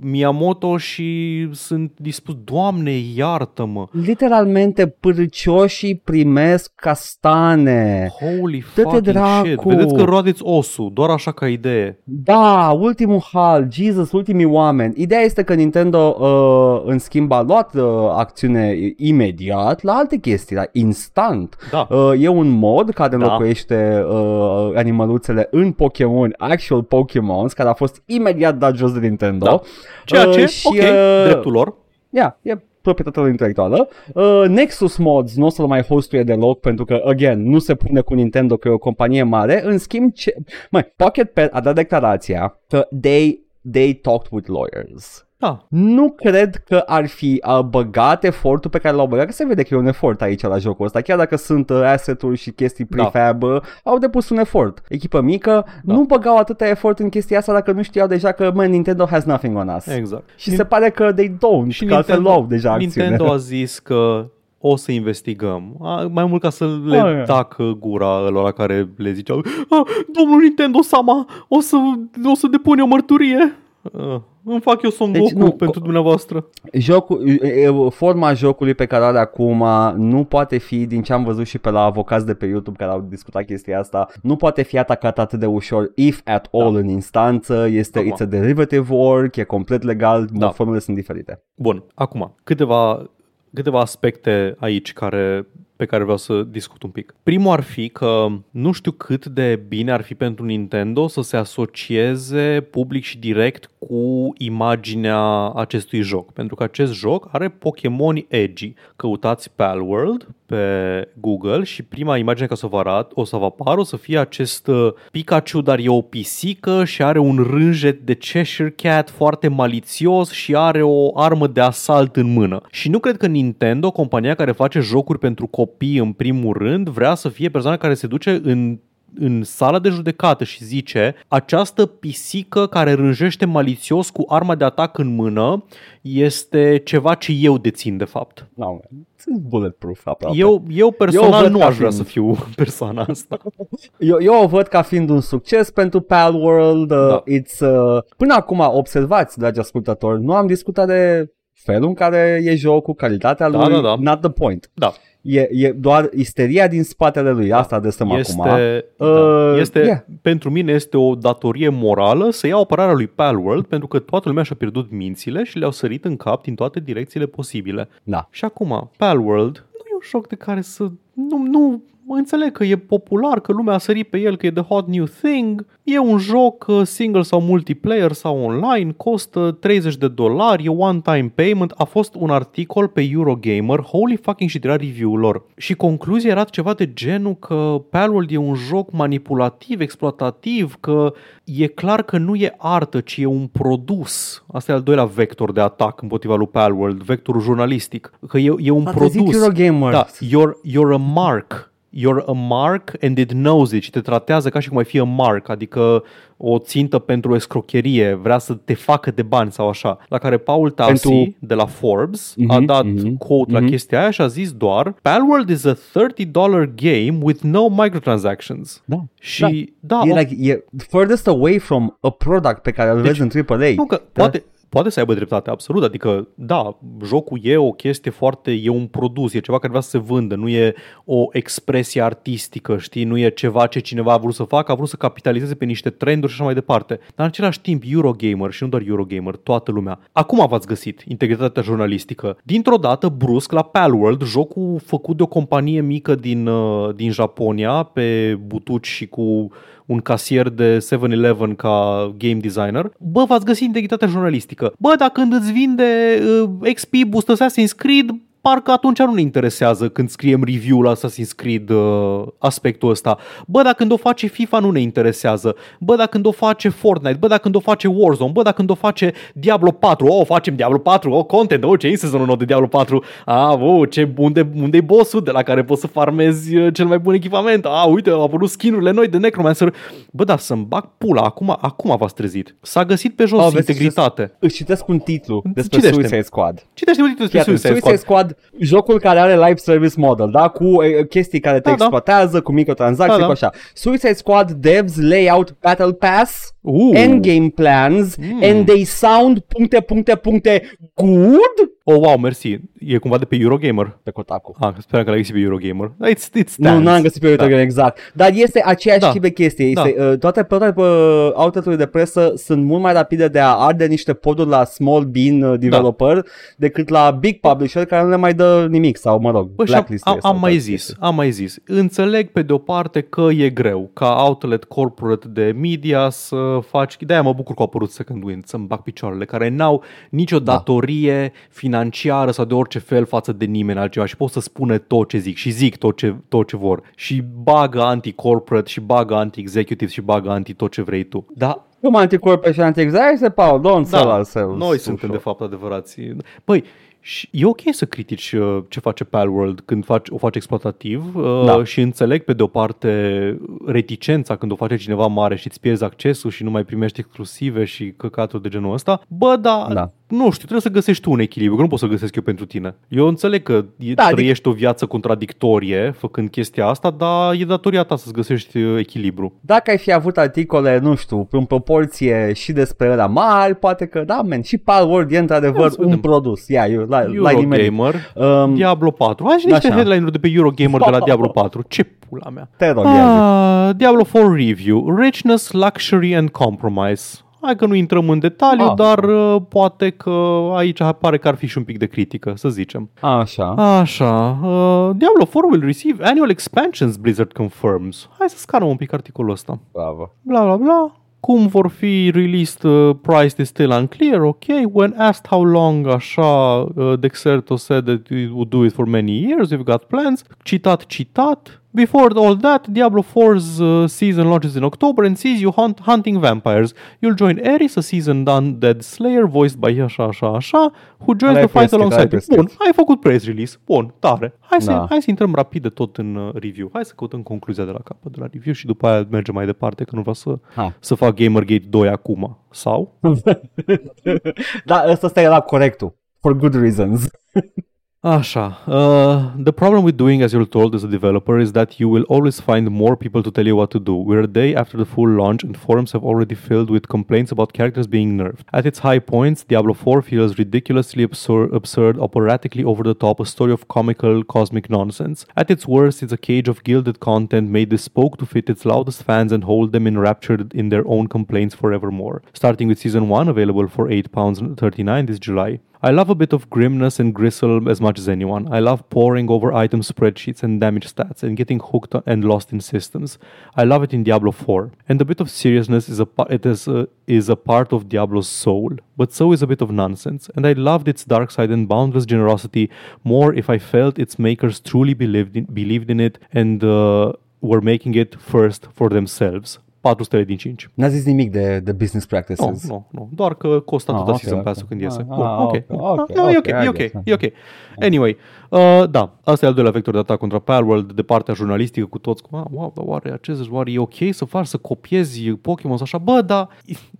Miyamoto și sunt dispus, Doamne, iartă-mă. Literalmente pârcioșii primesc castane. Holy Dă-te fucking dracu. shit. Vedeți că roadeți osul, doar așa ca idee. Da, ultimul hal, Jesus, ultimii oameni. Ideea este că Nintendo, uh, în schimb, a luat uh, acțiune imediat la alte chestii, la instant. Da. Uh, e un mod care Da. înlocuiește uh, animăluțele în Pokémon, actual Pokémons, care a fost imediat dat jos de Nintendo. Da. Ceea ce, Uh, și, ok, uh, dreptul lor. Ia, e proprietatea lor intelectuală. Uh, Nexus Mods nu o să-l mai hostuie deloc pentru că, again, nu se pune cu Nintendo că e o companie mare. În schimb, ce... Măi, Pocket Pet a dat declarația că they, they talked with lawyers. Da. Nu cred că ar fi uh, băgat efortul pe care l-au băgat, că se vede că e un efort aici la jocul ăsta. Chiar dacă sunt uh, asset-uri și chestii Da. prefab, uh, au depus un efort. Echipă mică, Da. nu băgau atâta efort în chestia asta dacă nu știau deja că, mă, Nintendo has nothing on us. Exact. Și se pare că they don't, și că altfel luau deja acțiune. Nintendo a zis că o să investigăm. A, mai mult ca să le Ah, ia. tacă gura lor care le ziceau "Ah, Domnul Nintendo Sama, o să, o să depun eu mărturie. Uh, îmi fac eu Son Deci, Goku nu, pentru dumneavoastră. Jocul, e- e- forma jocului pe care o are acum nu poate fi, din ce am văzut și pe la avocați de pe YouTube care au discutat chestia asta, nu poate fi atacat atât de ușor, if at all, Da. în instanță, este Acum. it's a derivative work, e complet legal, Da. formele sunt diferite. Bun, acum, câteva, câteva aspecte aici care, pe care vreau să discut un pic. Primul ar fi că nu știu cât de bine ar fi pentru Nintendo să se asocieze public și direct cu imaginea acestui joc, pentru că acest joc are Pokémon Edgy. Căutați Palworld pe Google și prima imagine ca să vă arat, o să vă apară, o să fie acest uh, Pikachu, dar e o pisică și are un rânjet de Cheshire Cat foarte malițios și are o armă de asalt în mână. Și nu cred că Nintendo, compania care face jocuri pentru copii în primul rând, vrea să fie persoana care se duce în în sala de judecată și zice această pisică care rânjește malițios cu arma de atac în mână este ceva ce eu dețin de fapt. No, man. Sunt bulletproof aproape. Eu, eu personal Eu văd nu ca aș vrea fiind- să fiu <laughs> persoana asta. Eu, eu o văd ca fiind un succes pentru Palworld. Uh, Da. it's, uh, până acum, observați, dragi ascultători, nu am discutat de felul în care e jocul, calitatea Da, lui, da, da. not the point. Da. E, e doar isteria din spatele lui, asta adresăm acum. Este, Uh, da, este yeah. pentru mine este o datorie morală să iau apărarea lui Palworld pentru că toată lumea și-a pierdut mințile și le-au sărit în cap din toate direcțiile posibile. Da. Și acum, Palworld nu e un joc de care să... Nu, nu înțeleg că e popular, că lumea a sărit pe el, că e the hot new thing. E un joc uh, single sau multiplayer sau online, costă 30 de dolari, e one-time payment. A fost un articol pe Eurogamer, holy fucking shit, era review-ul lor. Și concluzia era ceva de genul că Palworld e un joc manipulativ, exploatativ, că e clar că nu e artă, ci e un produs. Asta e al doilea vector de atac împotriva lui Palworld, vectorul jurnalistic. Că e, e un A trezit produs. Eurogamer. Da, you're, you're a mark. You're a mark and it knows it și te tratează ca și cum ai fi a mark, adică o țintă pentru escrocherie, vrea să te facă de bani sau așa. La care Paul Tassi Pentru- de la Forbes a Mhm, dat mhm, quote la mhm. chestia aia și a zis doar Palworld is a $30 game with no microtransactions. Da. Și da, e, o- like, e furthest away from a product pe care îl Deci, vezi în AAA. nu că Da. poate, poate să aibă dreptate, absolut. Adică, da, jocul e o chestie foarte, e un produs, e ceva care vrea să se vândă, nu e o expresie artistică, știi, nu e ceva ce cineva a vrut să facă, a vrut să capitalizeze pe niște trenduri și așa mai departe. Dar în același timp, Eurogamer și nu doar Eurogamer, toată lumea. Acum v-ați găsit integritatea jurnalistică. Dintr-o dată, brusc, la Palworld, jocul făcut de o companie mică din, uh, din Japonia, pe butuci și cu un casier de 7-Eleven ca game designer, bă, v-ați găsit integritatea jurnalistică. Bă, dacă când îți vinde uh, XP Boost Assassin's Creed, parcă atunci nu ne interesează când scriem review la Assassin's Creed uh, aspectul ăsta. Bă, dacă când o face FIFA nu ne interesează. Bă, dacă când o face Fortnite, bă, dacă când o face Warzone, bă, dacă când o face Diablo 4, oh, facem Diablo 4, oh, content, oh, ce e sezonul nou de Diablo 4, ah, oh, ce, unde, unde e bossul de la care poți să farmezi uh, cel mai bun echipament, ah, uite, au apărut skinurile noi de Necromancer. Bă, dar să-mi bag pula, acum, acum v-ați trezit. S-a găsit pe jos oh, integritate. Își citesc un titlu despre Citește. Suicide Squad. Citește un titlu despre Suicide, Suicide Squad. Squad jocul care are live service model, da? Cu e, chestii care te da, da. exploatează, da. cu microtransacții, da, da. cu așa. Suicide Squad devs layout battle pass, uh. endgame plans, mm. and they sound puncte, puncte, puncte good? Oh, wow, mersi. E cumva de pe Eurogamer? Pe Kotaku. Ah, sper că l-ai găsit pe Eurogamer. It's, it's nu, nu am găsit pe Eurogamer, da. exact. Dar este aceeași da. tip de chestie. Este, da. uh, toate, toate uh, outlet de presă sunt mult mai rapide de a arde niște poduri la small bean uh, developer da. decât la big publisher care nu le mai dă nimic sau, mă rog, Bă, blacklist. Am, am mai zis, chestii. am mai zis. Înțeleg pe de o parte că e greu ca outlet corporate de media să faci... De-aia mă bucur că au apărut Second Wind, să-mi bag picioarele, care n-au nicio da. datorie da financiară sau de orice fel față de nimeni altceva și pot să spună tot ce zic și zic tot ce, tot ce vor și bagă anti-corporate și bagă anti-executive și bagă anti tot ce vrei tu. Da, cum anti-corporate și anti-executive, Paul, don't da, sell ourselves. Noi suntem de fapt adevărații. Păi, și e ok să critici uh, ce face Palworld când faci, o faci exploatativ uh, da. și înțeleg pe de o parte reticența când o face cineva mare și îți pierzi accesul și nu mai primești exclusive și căcaturi de genul ăsta. Bă, da, da. Nu știu, trebuie să găsești tu un echilibru, că nu poți să găsesc eu pentru tine. Eu înțeleg că da, trăiești adică... o viață contradictorie făcând chestia asta, dar e datoria ta să-ți găsești uh, echilibru. Dacă ai fi avut articole, nu știu, în proporție și despre la mari, poate că da, men, și Palworld e într-adevăr un produs. Ia, eu la, Eurogamer, um, Diablo 4. Hai și niște headline-uri de pe Eurogamer de la <laughs> Diablo 4. Ce pula mea. Te rog, ah, Diablo 4 Review. Richness, Luxury and Compromise. Hai că nu intrăm în detaliu, ah. dar uh, poate că aici pare că ar fi și un pic de critică, să zicem. Așa. Așa. Uh, Diablo 4 will receive annual expansions, Blizzard confirms. Hai să scanăm un pic articolul ăsta. Bravo. Bla bla bla. Cum vor fi released, uh, priced is still unclear, ok. When asked how long, așa, uh, Dexerto said that it would do it for many years, we've got plans. Citat, citat. Before all that, Diablo 4's uh, season launches in October and sees you hunt, hunting vampires. You'll join Eris, a seasoned undead slayer voiced by așa, așa, așa, who joins the fight alongside you. Bun, ai făcut press release. Bun, tare. Hai să, da. hai să intrăm rapid de tot în uh, review. Hai să căutăm concluzia de la capăt de la review și după aia mergem mai departe, că nu vreau să, să fac Gamergate 2 acum. Sau? <laughs> da, ăsta era corectul. For good reasons. <laughs> Asha, uh, the problem with doing as you're told as a developer is that you will always find more people to tell you what to do. We're a day after the full launch and forums have already filled with complaints about characters being nerfed. At its high points, Diablo 4 feels ridiculously absurd, absurd operatically over the top, a story of comical, cosmic nonsense. At its worst, it's a cage of gilded content made bespoke to fit its loudest fans and hold them enraptured in their own complaints forevermore. Starting with Season 1, available for £8.39 this July. I love a bit of grimness and gristle as much as anyone. I love poring over item spreadsheets and damage stats and getting hooked and lost in systems. I love it in Diablo 4. And a bit of seriousness is a it is a, is a part of Diablo's soul, but so is a bit of nonsense. And I loved its dark side and boundless generosity more if I felt its makers truly believed in, believed in it and uh, were making it first for themselves. 4 stele din 5. N-a zis nimic de, de business practices. Nu, nu, nu. Doar că costă atâta ah, okay, season okay. pass-ul când iese. Ah, Bun, ah, ok. okay, okay, no, e ok, e ok, e ok. Anyway, uh, da, asta e al doilea vector de atac contra Palworld de partea jurnalistică cu toți. Ah, wow, dar oare acest oare e ok să faci să copiezi Pokémon sau așa? Bă, dar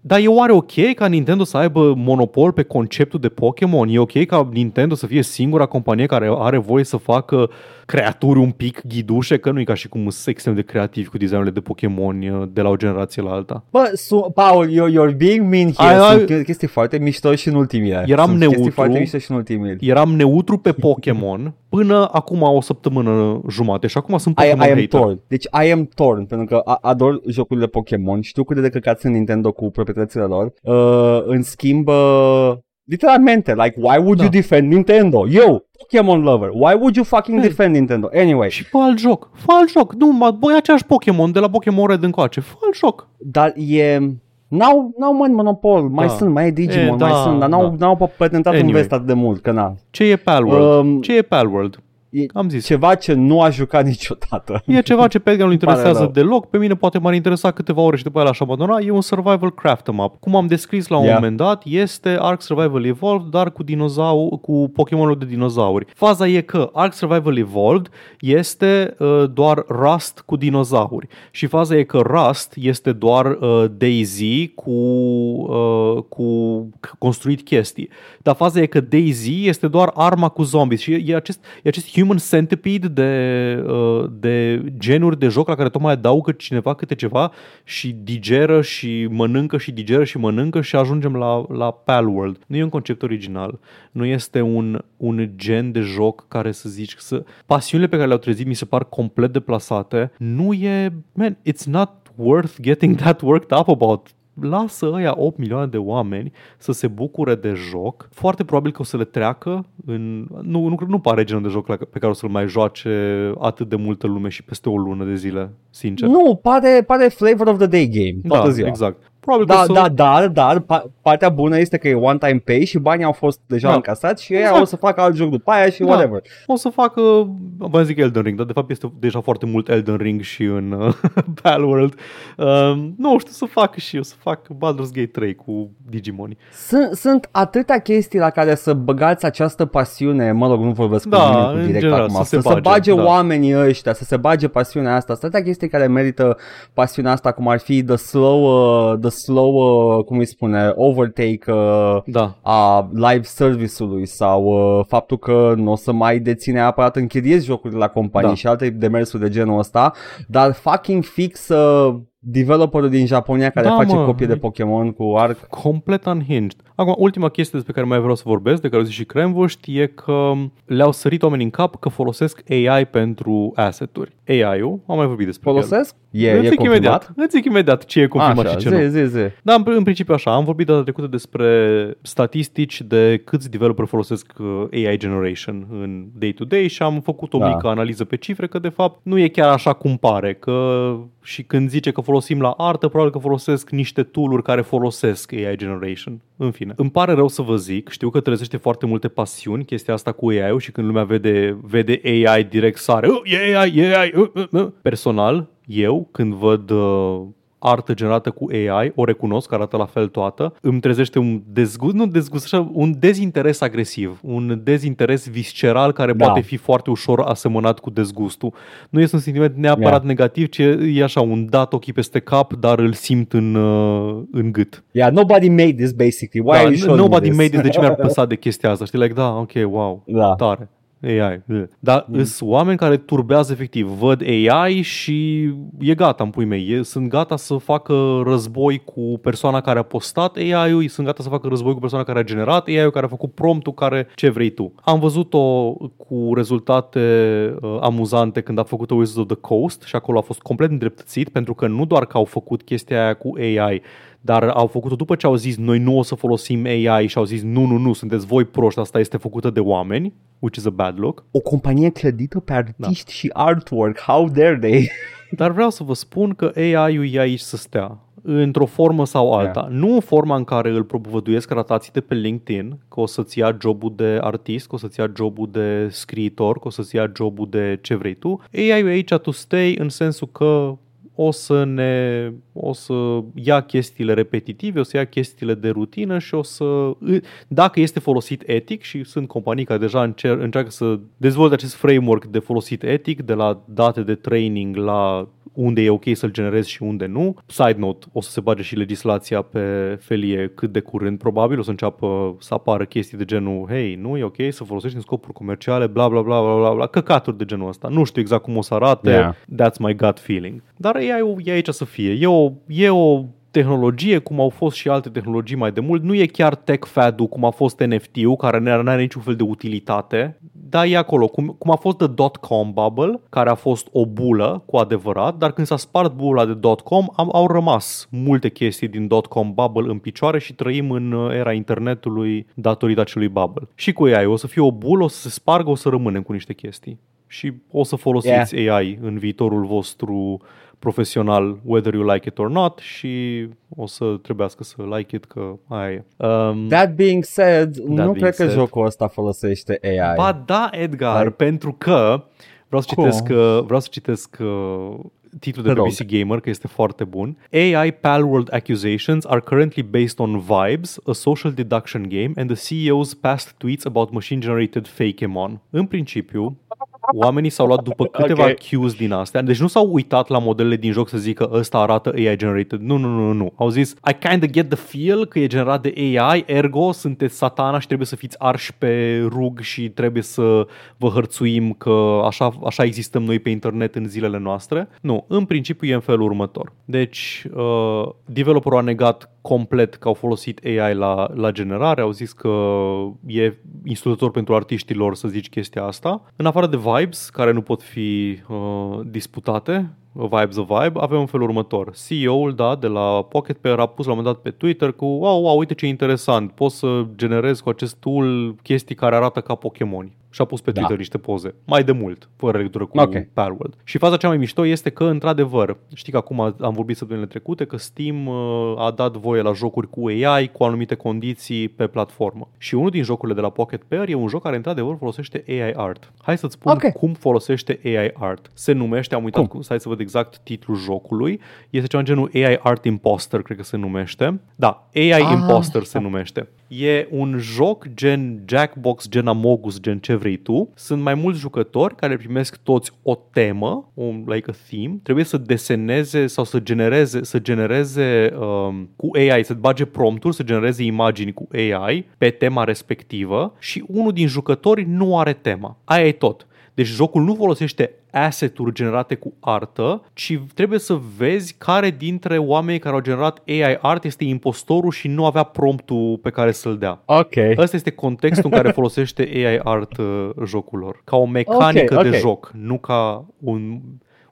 da, e oare ok ca Nintendo să aibă monopol pe conceptul de Pokémon? E ok ca Nintendo să fie singura companie care are voie să facă creaturi un pic ghidușe? Că nu e ca și cum sunt extrem de creativi cu designurile de Pokémon uh, de la o generație la alta. Bă, su- Paul, you're, you're being mean here. Ai, Sunt ai... chestii foarte mișto și în ultimii ani. Eram Sunt neutru. chestii foarte mișto și în ultimii ani. Eram neutru pe Pokémon până acum o săptămână jumate și acum sunt I, Pokémon I am hater. torn. Deci I am torn, pentru că a- ador jocurile Pokémon. Știu cât de decăcați sunt Nintendo cu proprietățile lor. Uh, în schimb, uh, literalmente, like, why would Da. you defend Nintendo? Eu, Pokémon lover, why would you fucking Hey. defend Nintendo? Anyway, Și fă alt joc. Fă alt joc. Nu, mă, băi, aceeași Pokémon de la Pokémon Red încoace. Fă alt joc. dar e... N-au, n-au mă, monopol, mai Da. sunt, mai e Digimon, E, mai da, sunt, dar n-au, da. n-au patentat Anyway. un vest atât de mult, că na. Ce e Palworld? Um, Ce e Palworld? E Am zis. ceva ce nu a jucat niciodată. E ceva ce pe Edgar nu Pare interesează rău. deloc. Pe mine poate m-ar interesa câteva ore și după aia l-aș abandona. E un survival craft em up. Cum am descris la un Yeah. moment dat, este Ark Survival Evolved, dar cu dinozau, cu Pokémonul de dinozauri. Faza e că Ark Survival Evolved este uh, doar Rust cu dinozauri. Și faza e că Rust este doar uh, Daisy cu, uh, cu construit chestii. Dar faza e că Daisy este doar arma cu zombies și e, e, acest, e acest human centipede de, uh, de genuri de joc la care tocmai adaugă cineva câte ceva și digeră și mănâncă și digeră și mănâncă și ajungem la, la Palworld. Nu e un concept original, nu este un, un gen de joc care să zici să... Pasiunile pe care le-au trezit mi se par complet deplasate. Nu e... Man, it's not worth getting that worked up about lasă ăia 8 milioane de oameni să se bucure de joc. Foarte probabil că o să le treacă în... Nu, nu, nu pare genul de joc la- pe care o să-l mai joace atât de multă lume și peste o lună de zile, sincer. Nu, pare, pare flavor of the day game, toată da, ziua. exact. Probabil Da, că o să... da, dar, dar pa- partea bună este că e one-time pay și banii au fost deja Da. încasați și ei Exact. o să facă alt joc după aia și Da. whatever. O să facă, vă zic Elden Ring, dar de fapt este deja foarte mult Elden Ring și în <laughs> uh, Palworld. Uh, nu știu, să facă și eu, să fac Baldur's Gate 3 cu Digimon. Sunt, sunt atâtea chestii la care să băgați această pasiune, mă rog, nu vorbesc Da, cu mine cu în direct general, acum, să se să, să bage, bage da. oamenii ăștia, să se bage pasiunea asta, sunt atâtea chestii care merită pasiunea asta, cum ar fi the slow, uh, the slow uh, cum îi spune, overtake uh, Da. a live service-ului sau uh, faptul că nu o să mai deține neapărat închiriezi jocurile la companii Da. și alte demersuri de genul ăsta, dar fucking fix uh, developerul din Japonia care Da, face mă. copii de Pokémon cu Arc. complet unhinged. Acum, ultima chestie despre care mai vreau să vorbesc, de care o zic și Cremvoști, e că le-au sărit oamenii în cap că folosesc AI pentru asset-uri. AI-ul, am mai vorbit despre el. Folosesc? E, Îți e zic confirmat? imediat, îți zic imediat ce e confirmat Așa, și ce nu. zi, zi, zi. Da, în, în principiu așa. Am vorbit data trecută despre statistici de câți developeri folosesc uh, AI generation în day-to-day și am făcut o Da. mică analiză pe cifre că de fapt nu e chiar așa cum pare. Că și când zice că folosim la artă, probabil că folosesc niște tool-uri care folosesc AI generation. În fine. Îmi pare rău să vă zic, știu că trezește foarte multe pasiuni chestia asta cu AI-ul și când lumea vede, vede AI direct sare. "Uh, E AI, e AI. uh, uh, uh." Personal, eu când văd uh, artă generată cu AI, o recunosc, că arată la fel toată, îmi trezește un dezgust, nu dezgust, așa, un dezinteres agresiv, un dezinteres visceral care Da. poate fi foarte ușor asemănat cu dezgustul. Nu este un sentiment neapărat Yeah. negativ, ci e așa un dat ochii peste cap, dar îl simt în, uh, în gât. Yeah, nobody made this basically. Why are you da, showing nobody me made this? it, de ce mi-ar <laughs> păsa de chestia asta? Știi, like, da, ok, wow, Da. tare. AI. uh. Dar mm. sunt oameni care turbează efectiv. Văd AI și e gata în pui mei. E, sunt gata să facă război cu persoana care a postat AI-ul, sunt gata să facă război cu persoana care a generat AI-ul, care a făcut promptul, care ce vrei tu. Am văzut-o cu rezultate uh, amuzante când a făcut Wizards of the Coast și acolo a fost complet îndreptățit pentru că nu doar că au făcut chestia aia cu AI, dar au făcut-o după ce au zis noi nu o să folosim AI și au zis nu, nu, nu, sunteți voi proști, asta este făcută de oameni, which is a bad look. O companie clădită pe artiști da. și artwork. How dare they? <laughs> Dar vreau să vă spun că AI-ul e aici să stea într-o formă sau alta. Yeah. Nu în forma în care îl propovăduiesc ratații de pe LinkedIn, că o să-ți ia jobul de artist, că o să-ți ia jobul de scriitor, că o să-ți ia jobul de ce vrei tu. AI-ul e aici to stay în sensul că o să ne o să ia chestiile repetitive, o să ia chestiile de rutină și o să dacă este folosit etic și sunt companii care deja încer, încearcă să dezvolte acest framework de folosit etic de la date de training la unde e ok să-l generezi și unde nu. Side note, o să se bage și legislația pe felie cât de curând, probabil o să înceapă să apară chestii de genul, hei, nu e ok să folosești în scopuri comerciale, bla bla bla bla bla, bla căcaturi de genul ăsta. Nu știu exact cum o să arate, yeah. that's my gut feeling. Dar e, e aici să fie. E o, e o tehnologie, cum au fost și alte tehnologii mai de mult. Nu e chiar tech fad cum a fost NFT-ul, care nu are niciun fel de utilitate, dar e acolo, cum, cum a fost the dot-com bubble, care a fost o bulă cu adevărat, dar când s-a spart bula de dot-com, am, au rămas multe chestii din dot-com bubble în picioare și trăim în uh, era internetului datorită acelui bubble. Și cu AI o să fie o bulă, o să se spargă, o să rămânem cu niște chestii. Și o să folosiți yeah. AI în viitorul vostru profesional, whether you like it or not și o să trebuiască să like it, că aia e. Um, That being said, that nu being cred said, că jocul ăsta folosește AI. Ba da, Edgar, like, pentru că vreau să citesc, uh, vreau să citesc uh, titlul de BBC Gamer, că este foarte bun. AI Palworld accusations are currently based on Vibes, a social deduction game, and the CEO's past tweets about machine-generated fake-emon. În principiu, oamenii s-au luat după câteva okay. cues din astea. Deci nu s-au uitat la modelele din joc să zică ăsta arată AI generated. Nu, nu, nu, nu. Au zis I kind of get the feel că e generat de AI, ergo sunteți satana și trebuie să fiți arși pe rug și trebuie să vă hărțuim că așa, așa existăm noi pe internet în zilele noastre. Nu, în principiu e în felul următor. Deci, uh, developerul a negat complet că au folosit AI la, la generare, au zis că e instructor pentru artiștilor să zici chestia asta. În afară de vibes, care nu pot fi uh, disputate, Vibes of Vibe, avem un felul următor. CEO-ul, da, de la Pocket Pair a pus la un moment dat pe Twitter cu wow, wow, uite ce interesant, poți să generezi cu acest tool chestii care arată ca Pokémon și a pus pe da. Twitter da. niște poze. Mai de mult, fără legătură cu okay. Palworld. Și faza cea mai mișto este că, într-adevăr, știi că acum am vorbit săptămânile trecute că Steam uh, a dat voie la jocuri cu AI, cu anumite condiții pe platformă. Și unul din jocurile de la Pocket Pair e un joc care, într-adevăr, folosește AI Art. Hai să-ți spun okay. cum folosește AI Art. Se numește, am uitat, cum? stai să văd exact titlul jocului. Este ceva în genul AI Art Imposter, cred că se numește. Da, AI ah. Imposter se numește. E un joc gen Jackbox, gen Amogus, gen ce vrei tu. Sunt mai mulți jucători care primesc toți o temă, un, like a theme. Trebuie să deseneze sau să genereze, să genereze um, cu AI, să bage prompturi, să genereze imagini cu AI pe tema respectivă și unul din jucători nu are tema. Aia e tot. Deci jocul nu folosește asset-uri generate cu artă, ci trebuie să vezi care dintre oamenii care au generat AI art este impostorul și nu avea promptul pe care să-l dea. Ok. Ăsta este contextul în care <laughs> folosește AI art uh, jocul lor. Ca o mecanică okay, okay. de joc, nu ca un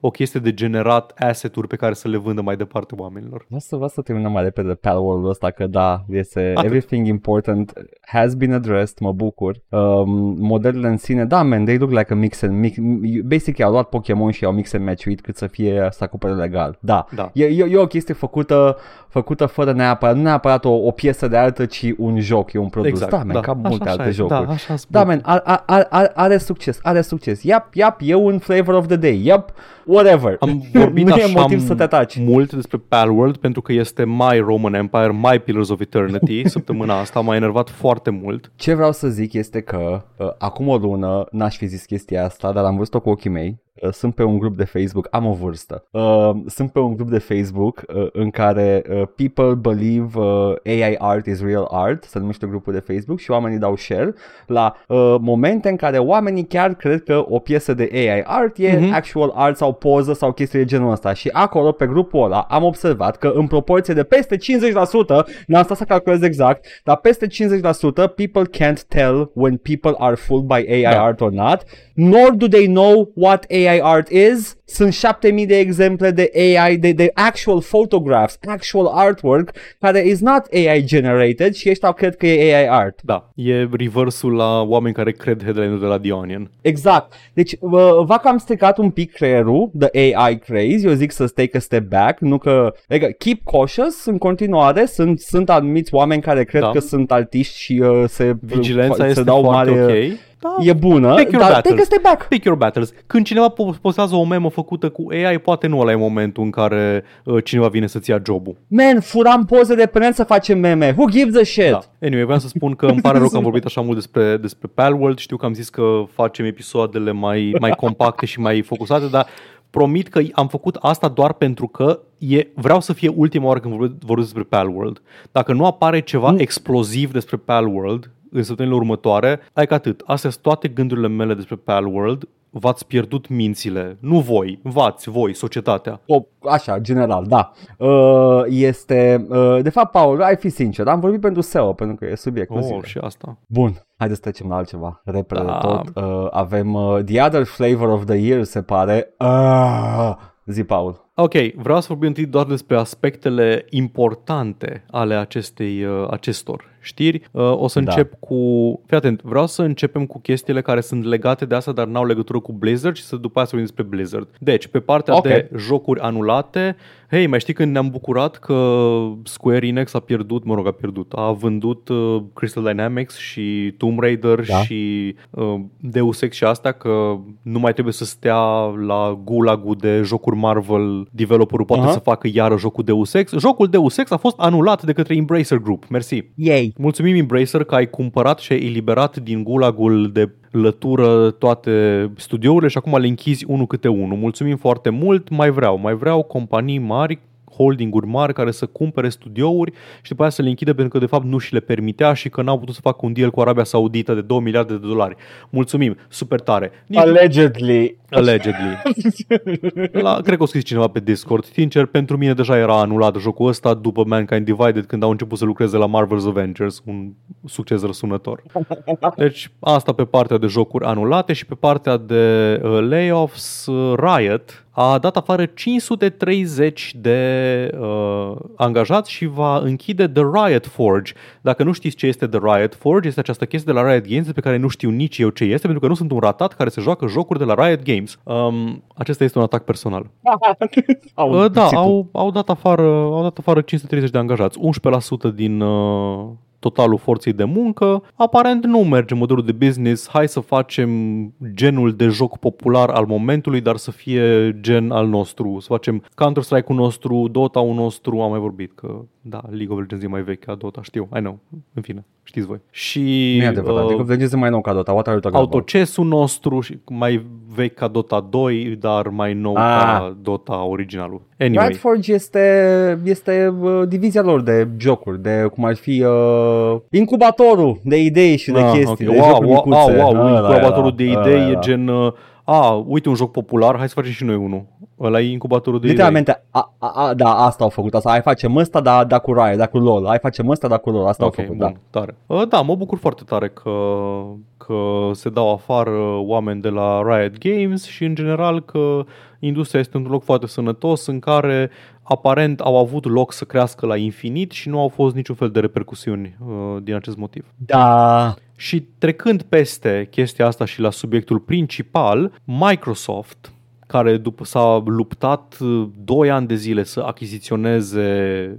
o chestie de generat asset-uri pe care să le vândă mai departe oamenilor. Vreau să, vreau să terminăm mai repede pe world ăsta, că da, este Atât. everything important has been addressed, mă bucur. Um, modelele în sine, da, man, they look like a mix and mix. Basic, au luat Pokémon și au mix and match cât să fie să acopere legal. Da, da. E, e, e, o chestie făcută, făcută fără neapărat, nu neapărat o, o piesă de artă, ci un joc, e un produs. Exact, da, man, da. ca multe așa alte e, jocuri. Da, așa da man, are, are, are, are succes, are succes. Yep, yep, e un flavor of the day. Yep, whatever. Am <laughs> vorbit nu așa e motiv să te ataci. mult despre Palworld pentru că este My Roman Empire, My Pillars of Eternity. <laughs> Săptămâna asta m-a enervat foarte mult. Ce vreau să zic este că uh, acum o lună n-aș fi zis chestia asta, dar am văzut-o cu ochii mei Uh, sunt pe un grup de Facebook, am o vârstă, uh, sunt pe un grup de Facebook uh, în care uh, people believe uh, AI art is real art, se numește grupul de Facebook și oamenii dau share la uh, momente în care oamenii chiar cred că o piesă de AI art e mm-hmm. actual art sau poză sau chestii de genul ăsta și acolo pe grupul ăla am observat că în proporție de peste 50%, n-am stat să calculez exact, dar peste 50% people can't tell when people are fooled by AI da. art or not, nor do they know what AI AI art is, sunt 7000 de exemple de AI, de, de actual photographs, actual artwork, care is not AI generated și ăștia cred că e AI art. Da, e reversul la oameni care cred headline de la The Onion. Exact. Deci v-a cam stricat un pic creierul, the AI craze, eu zic să take a step back, nu că, adică, keep cautious în continuare, sunt, sunt anumiți oameni care cred da. că sunt artiști și uh, se, Vigilența se este dau foarte mare, ok da, e bună, pick your dar battles. take a step back. Pick your battles. Când cineva postează o memă făcută cu AI, poate nu ăla e momentul în care uh, cineva vine să-ți ia jobul. Man, furam poze de pe să facem meme. Who gives a shit? Da. Anyway, vreau să spun că îmi pare rău că am vorbit așa mult despre, despre Palworld. Știu că am zis că facem episoadele mai, mai compacte și mai focusate, dar promit că am făcut asta doar pentru că e, vreau să fie ultima oară când vorbesc, vorbesc despre Palworld. Dacă nu apare ceva Mm. exploziv despre Palworld în săptămânile următoare, ai că atât. Astea sunt toate gândurile mele despre Palworld. V-ați pierdut mințile. Nu voi, v-ați, voi, societatea. O, așa, general, da. Uh, este, uh, de fapt, Paul, ai fi sincer, am vorbit pentru SEO, pentru că e subiectul Oh, zilei. și asta. Bun, haideți să trecem la altceva. Repede Da. de tot. Uh, avem uh, The Other Flavor of the Year, se pare. Uh, zi, Paul. Ok, vreau să vorbim întâi doar despre aspectele importante ale acestei, uh, acestor știri. Uh, O să Da. încep cu... Fii atent, vreau să începem cu chestiile care sunt legate de asta, dar n-au legătură cu Blizzard și să după aceea să vorbim despre Blizzard. Deci, pe partea Ok. de jocuri anulate, hei, mai știi când ne-am bucurat că Square Enix a pierdut, mă rog, a pierdut, a vândut uh, Crystal Dynamics și Tomb Raider Da. și uh, Deus Ex și astea, că nu mai trebuie să stea la gulagul de jocuri Marvel, developerul poate Aha. să facă iară jocul Deus Ex. Jocul Deus Ex a fost anulat de către Embracer Group. Mersi. Yay! Mulțumim Embracer că ai cumpărat și ai eliberat din gulagul de lătură toate studiourile și acum le închizi unul câte unul. Mulțumim foarte mult, mai vreau, mai vreau companii mari holdinguri mari care să cumpere studiouri și după aia să le închide pentru că de fapt nu și le permitea și că n-au putut să facă un deal cu Arabia Saudită de 2 miliarde de dolari. Mulțumim, super tare. Nici Allegedly. Allegedly. <laughs> La, cred că o scris cineva pe Discord. Sincer, pentru mine deja era anulat jocul ăsta după Mankind Divided când au început să lucreze la Marvel's Avengers, un succes răsunător. Deci asta pe partea de jocuri anulate și pe partea de uh, layoffs, uh, Riot a dat afară 530 de uh, angajați și va închide The Riot Forge. Dacă nu știți ce este The Riot Forge, este această chestie de la Riot Games pe care nu știu nici eu ce este, pentru că nu sunt un ratat care se joacă jocuri de la Riot Games. Um, acesta este un atac personal. <laughs> Au, Uh, da, țitul. au, au, dat afară, au dat afară 530 de angajați, 11% din uh, totalul forței de muncă. Aparent nu merge modelul de business, hai să facem genul de joc popular al momentului, dar să fie gen al nostru. Să facem Counter-Strike-ul nostru, Dota-ul nostru, am mai vorbit că da, League of Legends e mai vechi ca Dota, știu, I know, în fine, știți voi. Și Nu e adevărat, uh, uh, Legends e mai nou ca Dota, what are you talking about? autocesul nostru și mai vechi ca Dota 2, dar mai nou Ah. ca Dota originalul. Anyway. Riot Forge este, este uh, divizia lor de jocuri, de cum ar fi uh, incubatorul de idei și de Ah, chestii, ok. de wow, jocuri wow, micuțe. wow, wow, Ăla incubatorul era, de ăla idei e era. gen, uh, a, uite un joc popular, hai să facem și noi unul. Ăla e incubatorul de idei. Literalmente, a, a, a, da, asta au făcut, asta, hai facem ăsta, da, da cu Riot, da cu LOL, hai facem ăsta, da cu LOL, asta Ok, au făcut, bun, tare. Uh, Da, mă bucur foarte tare că, că se dau afară oameni de la Riot Games și în general că industria este într-un loc foarte sănătos în care aparent au avut loc să crească la infinit și nu au fost niciun fel de repercusiuni uh, din acest motiv. da. Da, Și trecând peste chestia asta și la subiectul principal, Microsoft, care după s-a luptat 2 ani de zile să achiziționeze